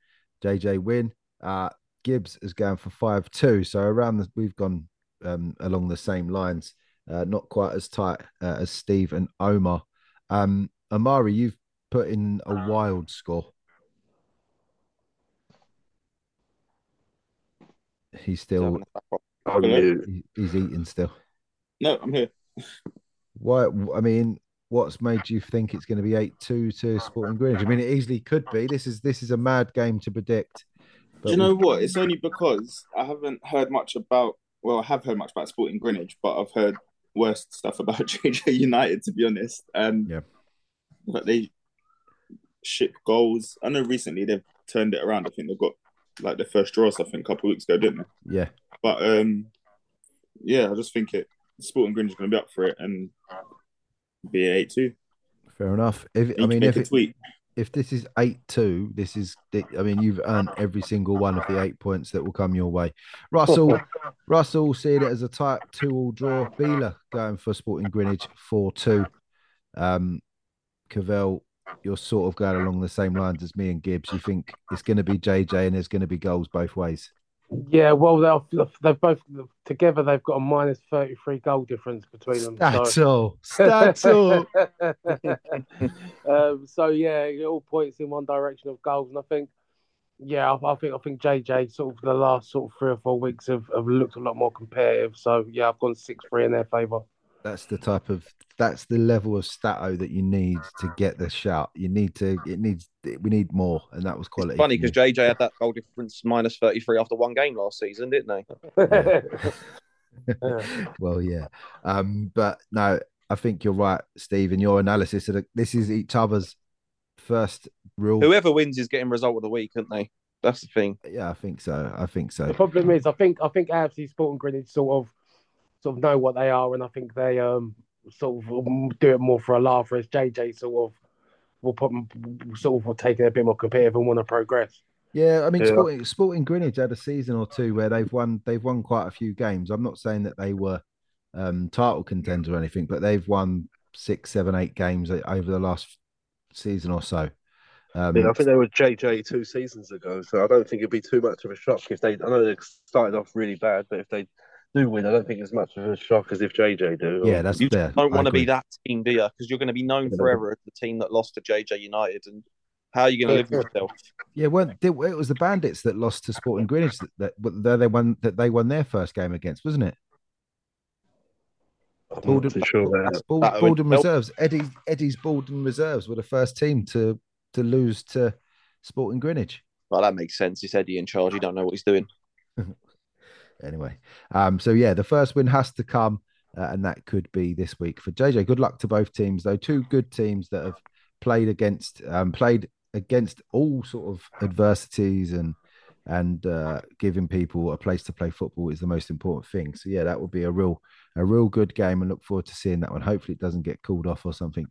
JJ win. Uh, Gibbs is going for five two, so around the, we've gone um, along the same lines. Uh, not quite as tight uh, as Steve and Omar. Um, Amari, you've put in a wild score. He's still Oh, you. he- he's eating still. No, I'm here. Why? I mean, what's made you think it's going to be eight two to Sporting Greenwich? I mean, it easily could be. This is this is a mad game to predict. Do you know what? It's only because I haven't heard much about. Well, I have heard much about Sporting Greenwich, but I've heard worse stuff about <laughs> JJ United, to be honest. Um, Yeah. But they ship goals. I know recently they've turned it around. I think they've got like their first draw I think, a couple of weeks ago, didn't they? Yeah, But um, yeah, I just think it. Sporting Greenwich is going to be up for it and be eight two. fair enough. If I mean, if a it, tweet. if this is eight two, this is. I mean, you've earned every single one of the eight points that will come your way. Russell, <laughs> Russell seeing it as a tight two all draw. Beeler going for Sporting Greenwich four two. Um, Cavell, you're sort of going along the same lines as me and Gibbs. You think it's going to be JJ and there's going to be goals both ways. Yeah, well, they'll, they've both together. They've got a minus thirty-three goal difference between them. That's so. all. That's all. <laughs> um, so yeah, it all points in one direction of goals, and I think, yeah, I, I think I think JJ sort of the last sort of three or four weeks have, have looked a lot more competitive. So yeah, I've gone six three in their favour. That's the type of that's the level of stato that you need to get the shout. You need to it needs we need more, and that was quality. Funny because. JJ had that goal difference minus 33 after one game last season, didn't they? Yeah. <laughs> <laughs> well, yeah. Um, but no, I think you're right, Steve, in your analysis. That this is each other's first real. Whoever wins is getting result of the week, aren't they? That's the thing. Yeah, I think so. I think so. The problem is, I think I think AFC Sporting Greenwich sort of sort of know what they are, and I think they um sort of do it more for a laugh. Whereas JJ sort of will put sort of will take it a bit more competitive and want to progress. Yeah, I mean, Yeah. Sporting, Sporting Greenwich had a season or two where they've won. They've won quite a few games. I'm not saying that they were um, title contenders or anything, but they've won six, seven, eight games over the last season or so. Um, Yeah, I think they were JJ two seasons ago, so I don't think it'd be too much of a shock if they. I know they started off really bad, but if they do win, I don't think it's much of a shock as if JJ do. yeah, that's You yeah, don't want to be that team, do you? Because you're going to be known Yeah. forever as the team that lost to JJ United, and how are you going to live with yourself? Yeah, weren't it was the Bandits that lost to Sporting Greenwich that, that, that they won that they won their first game against, wasn't it? I'm Baldwin, not too sure about that. Bald- That would Baldwin. Reserves. Eddie Eddie's Baldwin Reserves were the first team to to lose to Sporting Greenwich. Well, that makes sense. It's Eddie in charge. You don't know what he's doing. <laughs> Anyway, um, so yeah, the first win has to come, uh, and that could be this week for JJ. Good luck to both teams, though. Two good teams that have played against um, played against all sort of adversities and and uh, giving people a place to play football is the most important thing. So yeah, that will be a real a real good game, and look forward to seeing that one. Hopefully, it doesn't get called off or something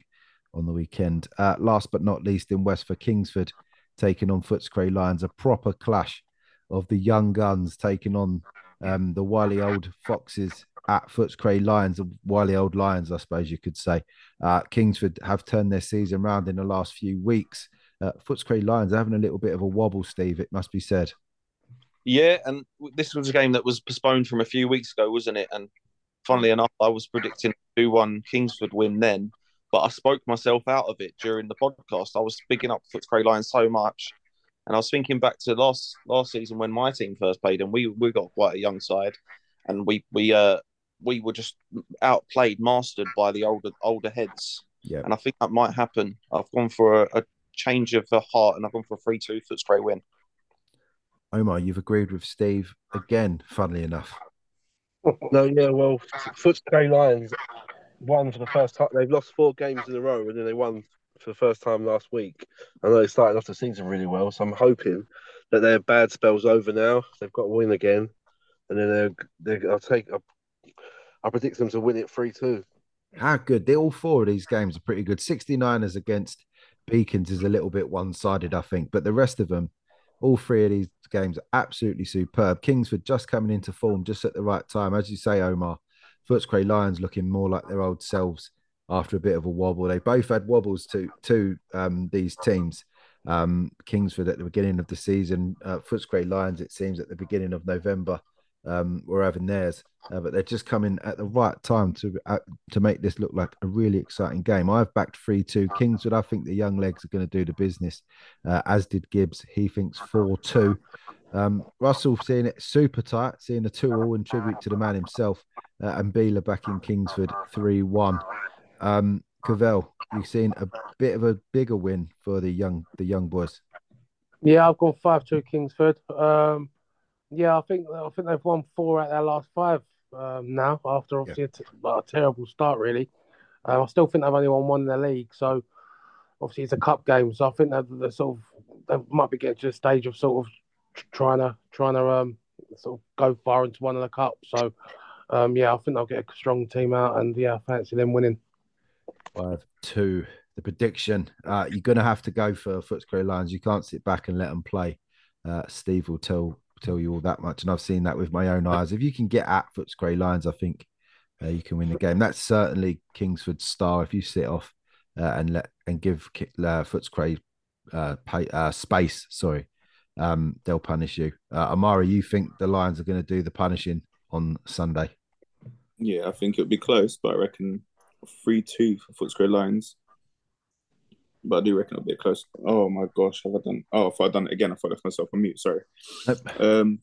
on the weekend. Uh, last but not least, in Westford Kingsford, taking on Footscray Lions, a proper clash of the young guns taking on um, the wily old foxes at Footscray Lions, the wily old lions, I suppose you could say. Uh, Kingsford have turned their season round in the last few weeks. Uh, Footscray Lions are having a little bit of a wobble, Steve. It must be said. Yeah, and this was a game that was postponed from a few weeks ago, wasn't it? And funnily enough, I was predicting a 2 1 Kingsford win then, but I spoke myself out of it during the podcast. I was bigging up Footscray Lions so much. And I was thinking back to last last season when my team first played, and we we got quite a young side, and we we uh we were just outplayed, mastered by the older older heads. Yeah. And I think that might happen. I've gone for a, a change of the heart, and I've gone for a three two Footscray win. Omar, you've agreed with Steve again, funnily enough. <laughs> No, yeah, well, Footscray Lions won for the first time. They've lost four games in a row, and then they won for the first time last week. I know they started off the season really well, so I'm hoping that their bad spell's over now. They've got to win again, and then they're, they're I'll take. I'll, I predict them to win it three two. How good. They all four of these games are pretty good. SE Niners against Beacons is a little bit one sided, I think, but the rest of them, all three of these games are absolutely superb. Kingsford just coming into form just at the right time. As you say, Omar, Footscray Lions looking more like their old selves after a bit of a wobble. They both had wobbles to to um, these teams. Um, Kingsford at the beginning of the season, uh, Footscray Lions, it seems, at the beginning of November, um, were having theirs, uh, but they're just coming at the right time to uh, to make this look like a really exciting game. I've backed three two Kingswood. I think the young legs are going to do the business, uh, as did Gibbs. He thinks four two. Um, Russell seeing it super tight, seeing a two all in tribute to the man himself, uh, and Beeler back in Kingsford three one. Um, Cavell, you've seen a bit of a bigger win for the young the young boys. Yeah, I've gone five two Kingsford. Um, yeah, I think I think they've won four out of their last five um, now. After obviously a, t- a terrible start, really. Um, I still think they've only won one in the league, so obviously it's a cup game. So I think that they're sort of they might be getting to the stage of sort of trying to trying to um, sort of go far into one of the cups. So um, yeah, I think they'll get a strong team out, and yeah, I fancy them winning. Five two. The prediction. Uh, you're going to have to go for Footscray Lions. You can't sit back and let them play. Uh, Steve will tell tell you all that much, and I've seen that with my own eyes. If you can get at Footscray Lions, I think uh, you can win the game. That's certainly Kingsford's star. If you sit off uh, and let and give uh, Footscray uh, pay, uh, space, sorry, um, they'll punish you. Uh, Amari, you think the Lions are going to do the punishing on Sunday? Yeah, I think it'll be close, but I reckon three two for Footscray Lions. But I do reckon it'll be close. Oh my gosh, have I done? Oh, if I done it again, I thought I left myself on mute. Sorry. Nope. Um,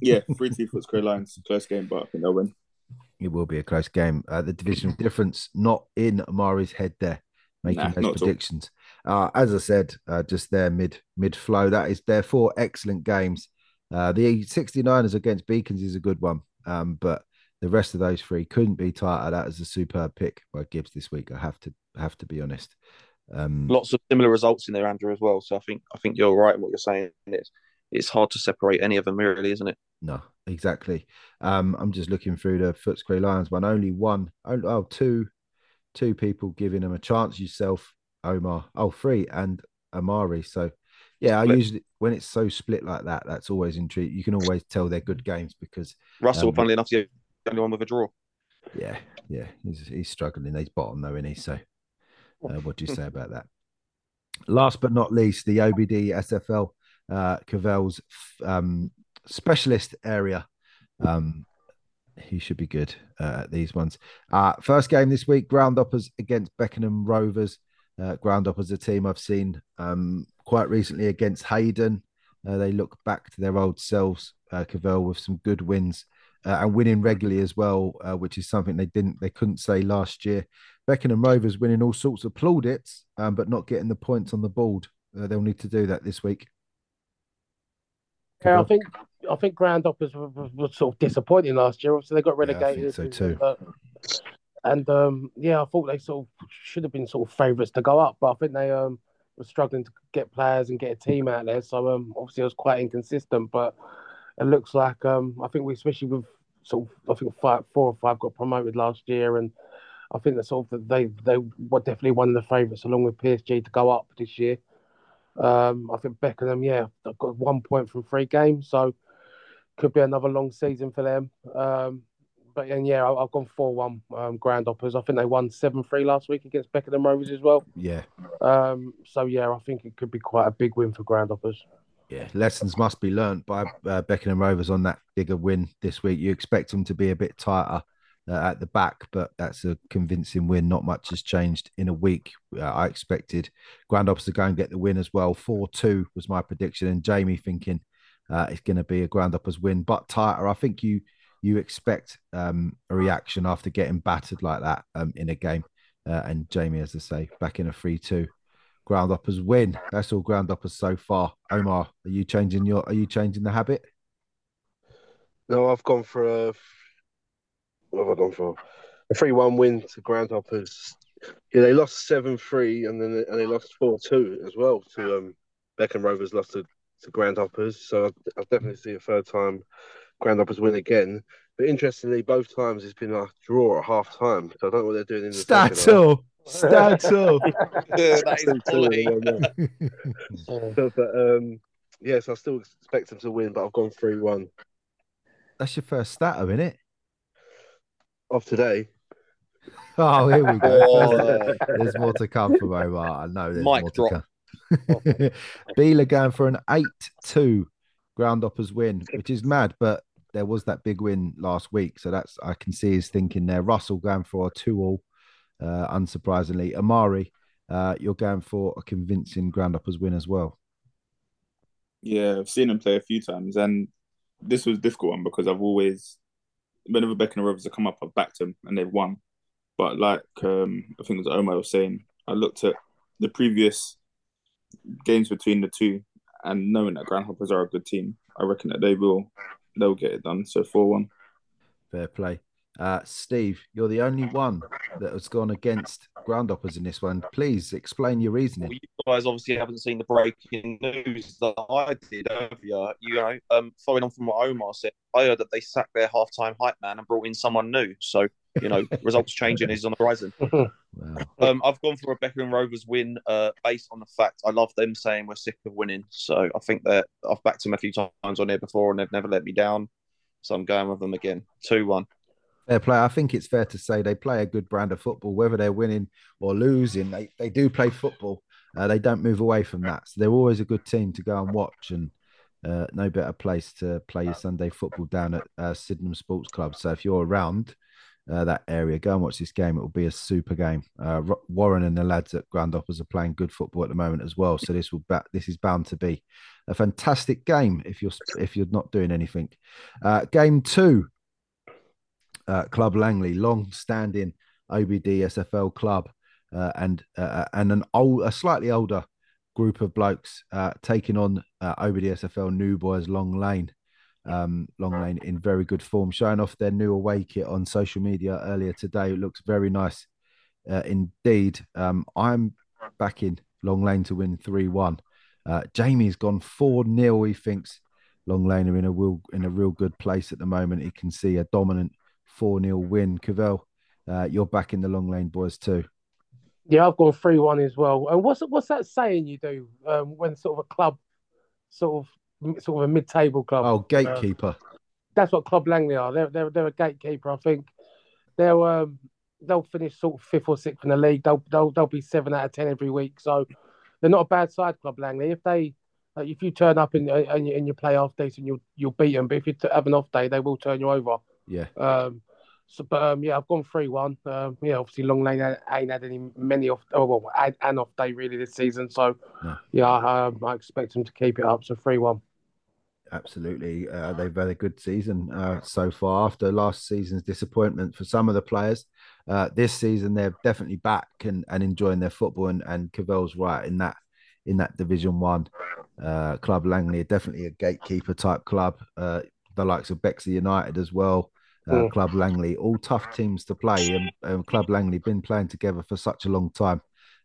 yeah, three two Footscray Lions, close game, but I think they'll win. It will be a close game. Uh, the division difference not in Amari's head there, making Nah, those not at all. predictions. Uh, as I said, uh, just there mid mid flow. That is their four excellent games. Uh, the SE Niners against Beacons is a good one, um, but the rest of those three couldn't be tighter. That is a superb pick by Gibbs this week. I have to have to be honest. Um, Lots of similar results in there, Andrew, as well. So I think I think you're right in what you're saying. It's it's hard to separate any of them, really, isn't it? No, exactly. Um, I'm just looking through the Footscray Lions one. Only one, oh, oh, two, two people giving them a chance. Yourself, Omar. Oh, three and Amari. So, yeah, Split. I usually when it's so split like that, that's always intriguing. You can always tell they're good games because, Russell, Um, funnily enough, the only one with a draw. yeah, yeah, he's he's struggling. He's bottom though, isn't he? So, uh, what do you say about that? <laughs> Last but not least, the OBD SFL uh, Cavell's um, specialist area. Um, he should be good uh, at these ones. Uh, first game this week, Groundhoppers against Beckenham Rovers. Uh, Groundhoppers, a team I've seen um, quite recently against Hayden. Uh, they look back to their old selves, uh, Cavell, with some good wins uh, and winning regularly as well, uh, which is something they didn't, they couldn't say last year. Beckenham Rovers winning all sorts of plaudits, um, but not getting the points on the board. Uh, they'll need to do that this week. Yeah, I think I think Groundhoppers were, were, sort of disappointing last year. Obviously, they got Yeah, I think relegated. so too. Uh, and um, yeah, I thought they sort of should have been sort of favourites to go up, but I think they um were struggling to get players and get a team out there. So um, obviously, it was quite inconsistent. But it looks like um, I think we, especially with sort of, I think five, four or five got promoted last year, and I think that sort of they they were definitely one of the favourites along with PSG to go up this year. Um, I think Beckenham, yeah, they've got one point from three games, so could be another long season for them. Um, but and yeah, I- I've gone four one um, Groundhoppers. I think they won seven three last week against Beckenham Rovers as well. Yeah, Um, so yeah, I think it could be quite a big win for Groundhoppers. Yeah. Lessons must be learnt by uh, Beckenham Rovers on that bigger win this week. You expect them to be a bit tighter uh, at the back, but that's a convincing win. Not much has changed in a week. Uh, I expected Groundhoppers to go and get the win as well. 4 2 was my prediction. And Jamie thinking uh, it's going to be a Groundhoppers win, but tighter. I think you you expect um, a reaction after getting battered like that um, in a game. Uh, and Jamie, as I say, back in a 3 2. Groundhoppers win. That's all Groundhoppers so far. Omar, are you changing your? Are you changing the habit? No, I've gone for a. What have I gone for? A three-one win to Groundhoppers. Yeah, they lost seven-three, and then and they lost four-two as well to um, Beckenham Rovers lost to, to Groundhoppers. So I, I definitely see a third time Groundhoppers win again. But interestingly, both times it's been a draw at half time. So I don't know what they're doing in the second half. Stato, Stato. <laughs> Yeah, <laughs> that is Still quality. and yeah. but, <laughs> but um, yes, I still expect them to win, but I've gone three-one That's your first stato, isn't it? Of today. Oh, here we go. Oh. There's more to come from Omar. I know there's Mic more drop. to come. Beeler going for an 8 2 Groundhoppers win, which is mad, but there was that big win last week. So that's, I can see his thinking there. Russell going for a 2 all, uh, unsurprisingly. Amari, uh, you're going for a convincing Groundhoppers win as well. Yeah, I've seen him play a few times, and this was a difficult one because I've always, whenever Beckenham Rovers have come up, I've backed them and they've won. But like um, I think it was Omar was saying, I looked at the previous games between the two, and knowing that Groundhoppers are a good team, I reckon that they will they'll get it done. So four one. Fair play. Uh, Steve, you're the only one that has gone against Groundhoppers in this one. Please explain your Well, reasoning. you guys obviously haven't seen the breaking news that I did, earlier. you? You know, um, following on from what Omar said, I heard that they sacked their half-time hype man and brought in someone new. So, you know, <laughs> results changing is on the horizon. Wow. Um, I've gone for a Beckenham Rovers win, uh, based on the fact I love them saying we're sick of winning. So I think that I've backed them a few times on here before and they've never let me down. So I'm going with them again, two-one. Fair play. I think it's fair to say they play a good brand of football, whether they're winning or losing. They they do play football. Uh, they don't move away from that. So they're always a good team to go and watch, and uh, no better place to play your Sunday football down at uh, Sydenham Sports Club. So if you're around uh, that area, go and watch this game. It will be a super game. Uh, Warren and the lads at Grand Groundhoppers are playing good football at the moment as well. So this will ba- this is bound to be a fantastic game if you're if you're not doing anything. Uh, game two uh, Club Langley, long-standing OBD SFL club, uh, and uh, and an old, a slightly older group of blokes uh, taking on uh, OBD SFL New Boys Long Lane. Um, Long Lane in very good form, showing off their new away kit on social media earlier today. It looks very nice uh, indeed. Um, I'm backing Long Lane to win 3 1. Uh, Jamie's gone 4 0. He thinks Long Lane are in a real, in a real good place at the moment. He can see a dominant 4 0 win. Cavell, uh, you're backing the Long Lane boys too. Yeah, I've gone 3 1 as well. And what's what's that saying you do um, when sort of a club, sort of sort of a mid table club? Oh, gatekeeper. Uh, that's what Club Langley are. They're, they're, they're a gatekeeper. I think they'll um, they'll finish sort of fifth or sixth in the league. They'll they'll they'll be seven out of ten every week. So they're not a bad side, Club Langley. If they uh, if you turn up and and you, and you play half decent, you'll you'll beat them. But if you have an off day, they will turn you over. Yeah. Um. So, but um, yeah, I've gone three one. Um, yeah, obviously Long Lane ain't had any many off. Oh well, an off day really this season. So No. yeah, um, I expect them to keep it up. So three one. Absolutely. Uh, they've had a good season uh, so far after last season's disappointment for some of the players. Uh, this season, they're definitely back and, and enjoying their football. And, and Cavell's right in that in that Division One. Uh, club Langley are definitely a gatekeeper type club. Uh, the likes of Bexley United as well. Uh, Mm. Club Langley, all tough teams to play. And, and Club Langley been playing together for such a long time.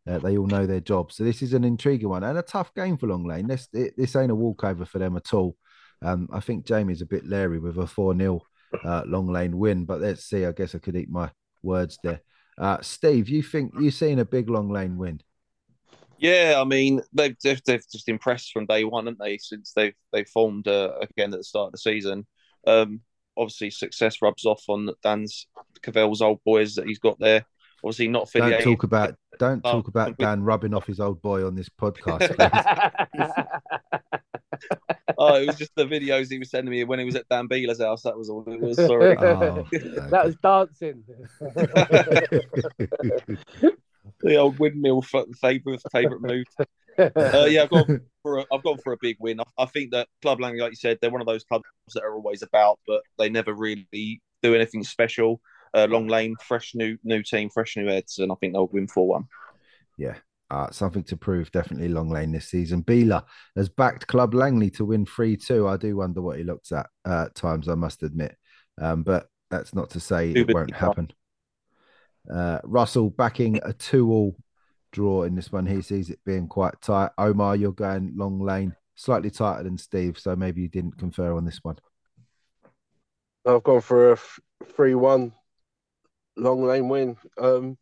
Uh, they all know their job. So this is an intriguing one and a tough game for Long Lane. This it, this ain't a walkover for them at all. Um, I think Jamie's a bit leery with a 4 0 uh, Long Lane win, but let's see. I guess I could eat my words there. Uh, Steve, you think you've seen a big Long Lane win? Yeah, I mean they've they've, they've just impressed from day one, haven't they? Since they've they've formed uh, again at the start of the season. Um, obviously, success rubs off on Dan's Cavell's old boys that he's got there. Obviously, not Don't affiliated. talk about don't Oh, talk about Dan rubbing off his old boy on this podcast. <laughs> oh, it was just the videos he was sending me when he was at Dan Beeler's house. That was all it was. Sorry. Oh, <laughs> that was dancing. <laughs> the old windmill f- favorite favorite move. Uh, yeah, I've gone <laughs> for a, I've gone for a big win. I, I think that Club Langley, like you said, they're one of those clubs that are always about, but they never really do anything special. Uh, long lane, fresh new new team, fresh new heads, and I think they'll win four one. yeah, uh, something to prove. Definitely Long Lane this season. Beeler has backed Club Langley to win 3 2. I do wonder what he looks at uh, at times, I must admit. Um, but that's not to say it won't happen. Uh, Russell backing a 2 all draw in this one. He sees it being quite tight. Omar, you're going Long Lane, slightly tighter than Steve. So maybe you didn't confer on this one. I've gone for a three one long lane win. Um,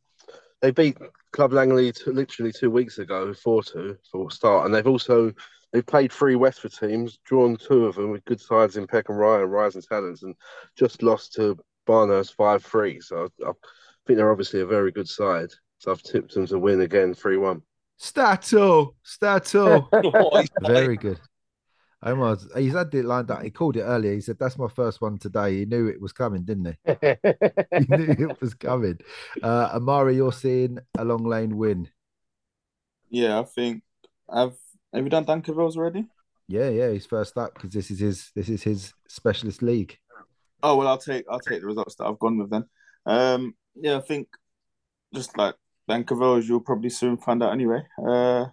they beat Club Langley t- literally two weeks ago, four two for start, and they've also they've played three Westford teams, drawn two of them with good sides in Rye and Rising Talents, and just lost to Barnehurst five three. So I, I think they're obviously a very good side. So I've tipped them to win again three one. Stato, Stato. <laughs> What is Very good. Omar, he's had it lined up. He called it earlier. He said, That's my first one today. He knew it was coming, didn't he? <laughs> He knew it was coming. Uh, Amari, you're seeing a long lane win. Yeah, I think I've have you done Dan Cavell's already? Yeah, yeah, he's first up because this is his this is his specialist league. Oh well, I'll take I'll take the results that I've gone with then. Um, yeah, I think just like Dan Cavell, as you'll probably soon find out anyway. Uh,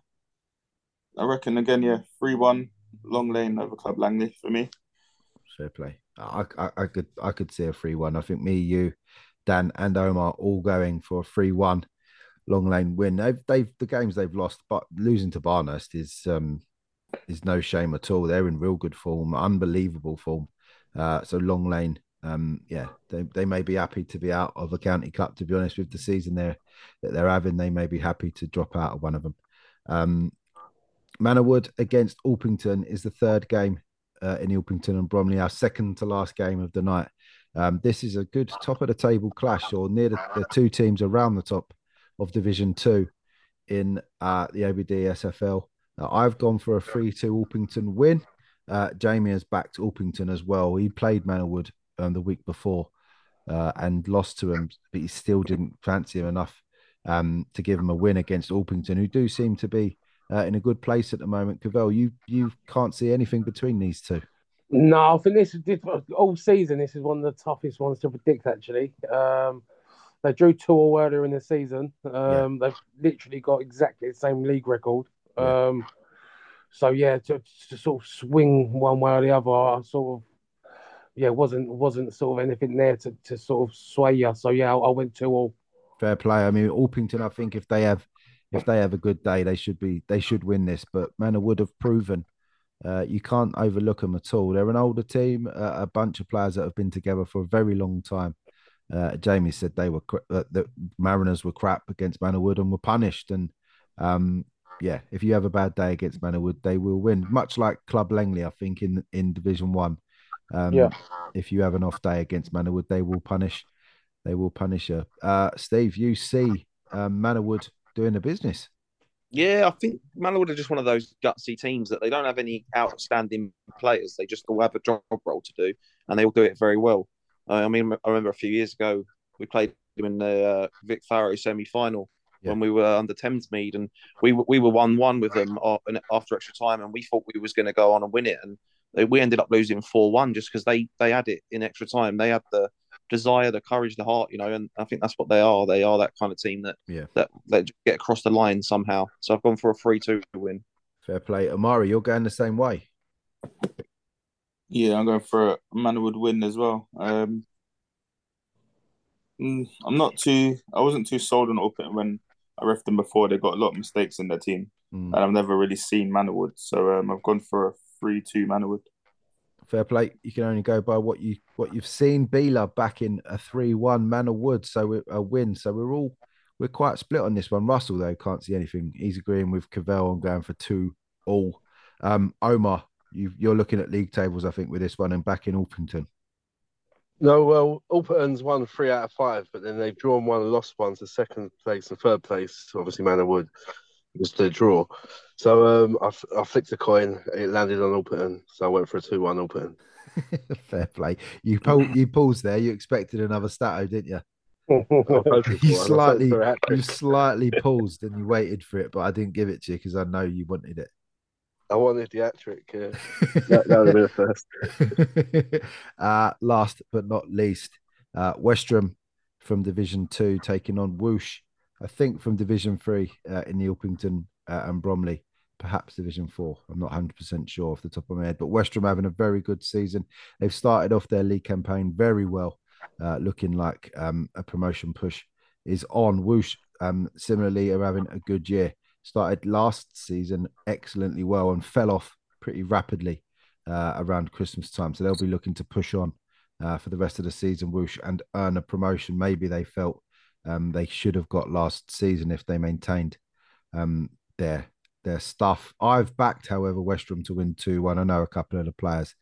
I reckon again, yeah, three one long lane over Club Langley for me. Fair play. I, I, I could I could see a three one. I think me, you, Dan, and Omar all going for a three one long lane win. They've they've the games they've lost, but losing to Barnehurst is um is no shame at all. They're in real good form, unbelievable form. Uh, so long lane, um, yeah, they they may be happy to be out of a county cup. To be honest, with the season they're that they're having, they may be happy to drop out of one of them. Um, Manorwood against Orpington is the third game uh, in Orpington and Bromley, our second to last game of the night. Um, this is a good top of the table clash, or near the, the two teams around the top of Division Two in uh, the OBD SFL. I've gone for a 3 2 Orpington win. Uh, Jamie has backed Orpington as well. He played Manorwood um, the week before uh, and lost to him, but he still didn't fancy him enough um, to give him a win against Orpington, who do seem to be uh, in a good place at the moment. Cavell, you you can't see anything between these two. No, I think this is this, all season. This is one of the toughest ones to predict. Actually, um, they drew two all earlier in the season. Um, They've literally got exactly the same league record. Yeah. Um, so yeah, to, to sort of swing one way or the other, I sort of yeah, wasn't wasn't sort of anything there to, to sort of sway you. So yeah, I, I went two all. Fair play. I mean, Orpington. I think if they have if they have a good day, they should be they should win this. But Manorwood have proven uh, you can't overlook them at all. They're an older team, uh, a bunch of players that have been together for a very long time. Uh, Jamie said they were uh, the Mariners were crap against Manorwood and were punished. And um, yeah, if you have a bad day against Manorwood, they will win. Much like Club Langley, I think in in Division One. Um, Yeah. If you have an off day against Manorwood, they will punish. They will punish you. Uh, Steve, you see um, Manorwood doing the business. Yeah, I think Manorwood are just one of those gutsy teams that they don't have any outstanding players. They just all have a job role to do, and they all do it very well. Uh, I mean, I remember a few years ago we played them in the uh, Vic Faro semi-final Yeah. when we were under Thamesmead, and we were- we were one-one with them after extra time, and we thought we was going to go on and win it, and they, we ended up losing four-one just because they they had it in extra time. They had the desire, the courage, the heart, you know, and I think that's what they are. They are that kind of team that Yeah. that that get across the line somehow. So I've gone for a three-two win. Fair play, Amari. You're going the same way. Yeah, I'm going for a Manorwood win as well. Um, mm, I'm not too. I wasn't too sold on Open when I ref them before. They got a lot of mistakes in their team, Mm. and I've never really seen Manorwood. So um, I've gone for a three-two Manorwood. Fair play. You can only go by what you what you've seen. Beeler back in a three-one Manorwood, so a win. So we're all we're quite split on this one. Russell though can't see anything. He's agreeing with Cavell on going for two all. Um, Omar, you you're looking at league tables, I think, with this one and back in Orpington. No, well, Orpington's won three out of five, but then they've drawn one and lost one to second place and third place. Obviously, Manorwood was the draw. So um, I, f- I flicked a coin. It landed on Orpington, so I went for a two-one Orpington. <laughs> Fair play. You pull, you paused there. You expected another stato, didn't you? I was hoping for You one. I was slightly hoping for a hat you slightly paused and you waited for it, but I didn't give it to you because I know you wanted it. I wanted the hat trick. Yeah. <laughs> that, that would have been a first. <laughs> uh, last but not least, uh, Westerham from Division Two taking on Whoosh, I think from Division Three uh, in the uh, and Bromley, perhaps Division Four. I'm not 100 percent sure off the top of my head, but Westerham having a very good season. They've started off their league campaign very well, uh, looking like um, a promotion push is on. Whoosh um, similarly are having a good year. Started last season excellently well and fell off pretty rapidly uh, around Christmas time. So they'll be looking to push on uh, for the rest of the season, whoosh, and earn a promotion. Maybe they felt um, they should have got last season if they maintained um, their their stuff. I've backed, however, Westerham to win two one. I know a couple of the players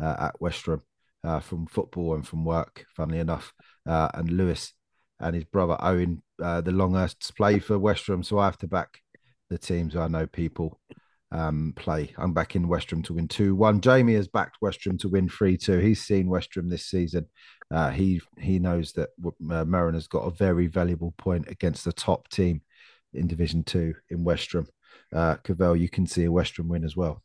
uh, at Westerham uh, from football and from work, funnily enough, uh, and Lewis and his brother Owen, uh, the Longhursts play for Westerham, so I have to back the teams I know people um, play. I'm back backing Westerham to win 2 1. Jamie has backed Westerham to win 3 2. He's seen Westerham this season. Uh, he he knows that uh, has got a very valuable point against the top team in Division 2 in Westerham. Uh, Cavell, you can see a Westerham win as well.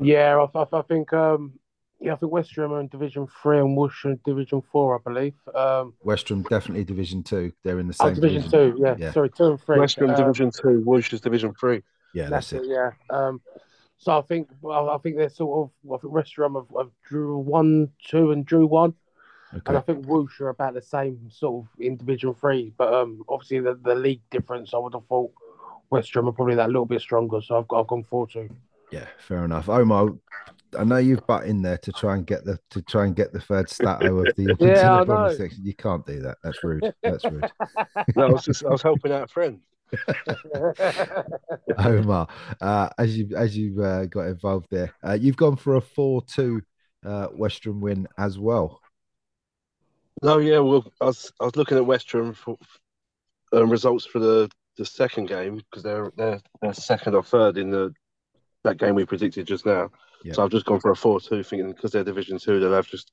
Yeah, I, I, I think um, yeah, I think Westerham are in Division Three and Whoosh are in Division Four, I believe. Um, Westerham definitely Division 2. They're in the oh, same Division division. Two, yeah, Yeah. sorry, two and three. Westerham Um, Division Two, Whoosh is Division Three. Yeah, that's, That's it. it, yeah. Um, so I think well, I think they're sort of I think Westerham have, have drew one, two, and drew one, Okay. and I think Whoosh are about the same sort of in Division Three. But um, obviously the, the league difference, I would have thought Westerham are probably that little bit stronger. So I've got I've gone four two. Yeah, fair enough. Omar, I know you've butt in there to try and get the to try and get the third stato <laughs> of the Yeah, I know. section. You can't do that. That's rude. That's rude. <laughs> No, I was just I was helping out a friend. <laughs> Omar, uh, as you as you uh, got involved there, uh, you've gone for a four-two uh, Western win as well. No, yeah, well, I was I was looking at Westerham for um, results for the, the second game because they're they're they're second or third in the that game we predicted just now. So I've just gone for a four-two, thinking because they're Division Two, they'll have just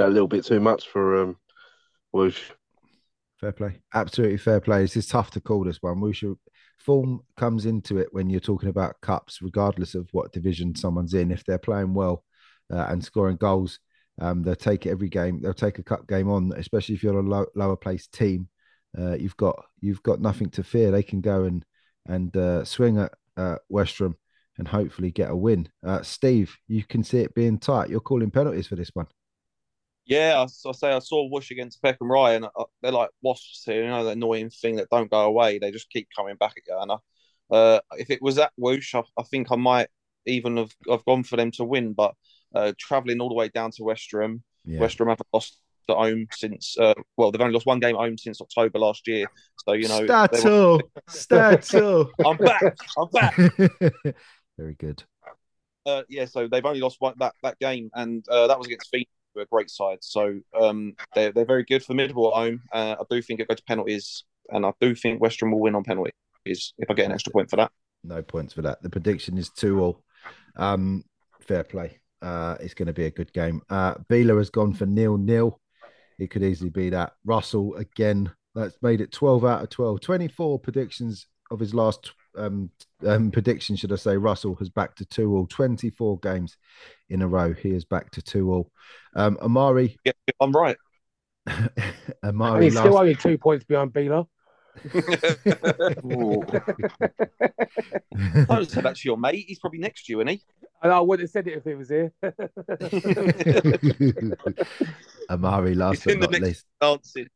a little bit too much for um, Whoosh. Fair play, absolutely fair play. This is tough to call this one. We should form comes into it when you're talking about cups, regardless of what division someone's in. If they're playing well uh, and scoring goals, um, they'll take every game. They'll take a cup game on, especially if you're a low, lower placed team. Uh, you've got you've got nothing to fear. They can go and and uh, swing at uh, Westerham and hopefully get a win. Uh, Steve, you can see it being tight. You're calling penalties for this one. Yeah, I, I say I saw Whoosh against Peckham Rye, and uh, they're like wasps here. You know, the annoying thing that don't go away. They just keep coming back at you. And I, uh, if it was at Whoosh, I, I, think I might even have, have gone for them to win. But uh, traveling all the way down to Westerham, yeah. Westerham haven't lost at home since. Uh, well, they've only lost one game at home since October last year. So you know, Stato, Stato. <laughs> I'm back. I'm back. <laughs> Very good. Uh, yeah, so they've only lost one, that that game, and uh, that was against Phoenix a great side. So um, they're they're very good, formidable at home. Uh, I do think it goes to penalties, and I do think West Ham will win on penalties if I get an extra point for that. No points for that. The prediction is two all. Um, fair play. Uh, it's going to be a good game. Uh, Beeler has gone for nil nil. It could easily be that. Russell again. That's made it 12 out of 12. 24 predictions of his last um, um, prediction, should I say, Russell has back to two all. 24 games in a row. He is back to two all. Um, Amari. Yeah, I'm right. <laughs> Amari. And he's last... still only two points behind Beeler. I would say that's your mate. He's probably next to you, isn't he? I wouldn't have said it if he was here. <laughs> <laughs> Amari, last but not least. Dancing.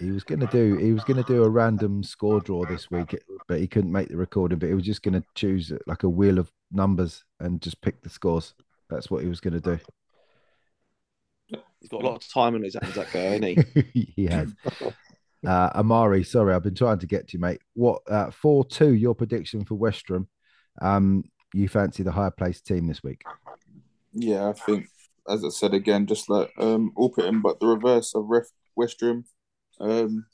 He was going to do he was going to do a random score draw this week but he couldn't make the recording but he was just going to choose like a wheel of numbers and just pick the scores. That's what he was going to do. He's got a lot of time on his hands that guy isn't he? <laughs> He has. Uh, amari sorry i've been trying to get to you mate. What uh 4-2 your prediction for Westerham um you fancy the higher placed team this week? Yeah i think as I said again, just like um, Alperton, but the reverse of Ref Westerham. Um,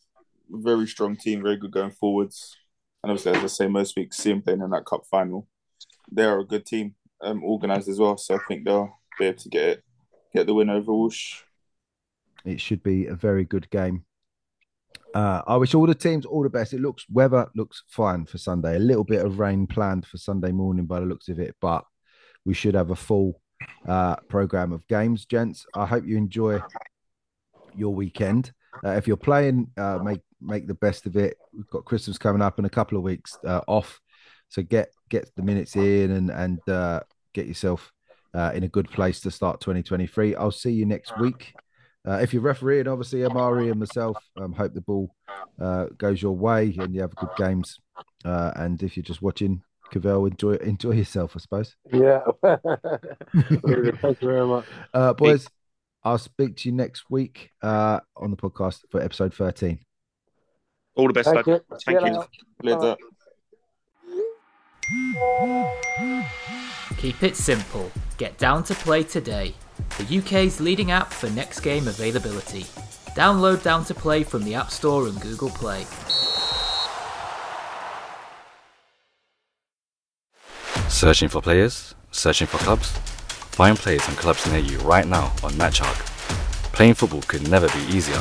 very strong team, very good going forwards. And obviously, as I say most weeks, see them playing in that cup final. They are a good team, um, organised as well. So I think they'll be able to get it, get the win over Whoosh. It should be a very good game. Uh, I wish all the teams all the best. It looks weather looks fine for Sunday. A little bit of rain planned for Sunday morning by the looks of it, but we should have a full uh, program of games, gents. I hope you enjoy your weekend. Uh, if you're playing, uh, make make the best of it. We've got Christmas coming up in a couple of weeks uh, off, so get get the minutes in and and uh, get yourself uh, in a good place to start 2023. I'll see you next week. If you're refereeing, obviously Amari and myself, um, hope the ball goes your way and you have good games. And if you're just watching, Cavell, enjoy enjoy yourself, I suppose. Yeah. <laughs> Thank you very much. Uh, boys, I'll speak to you next week uh, on the podcast for episode 13. All the best, Thank you. Thank you. Later. Keep it simple. Get down to play today. The UK's leading app for next game availability. Download Down to Play from the App Store and Google Play. Searching for players? Searching for clubs? Find players and clubs near you right now on MatchHawk. Playing football could never be easier.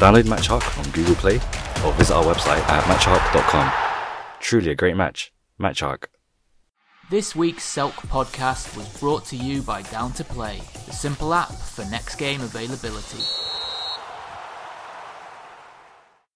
Download MatchHawk on Google Play or visit our website at matchhawk.com. Truly a great match. MatchHawk. This week's Selk podcast was brought to you by Down to Play, the simple app for next game availability.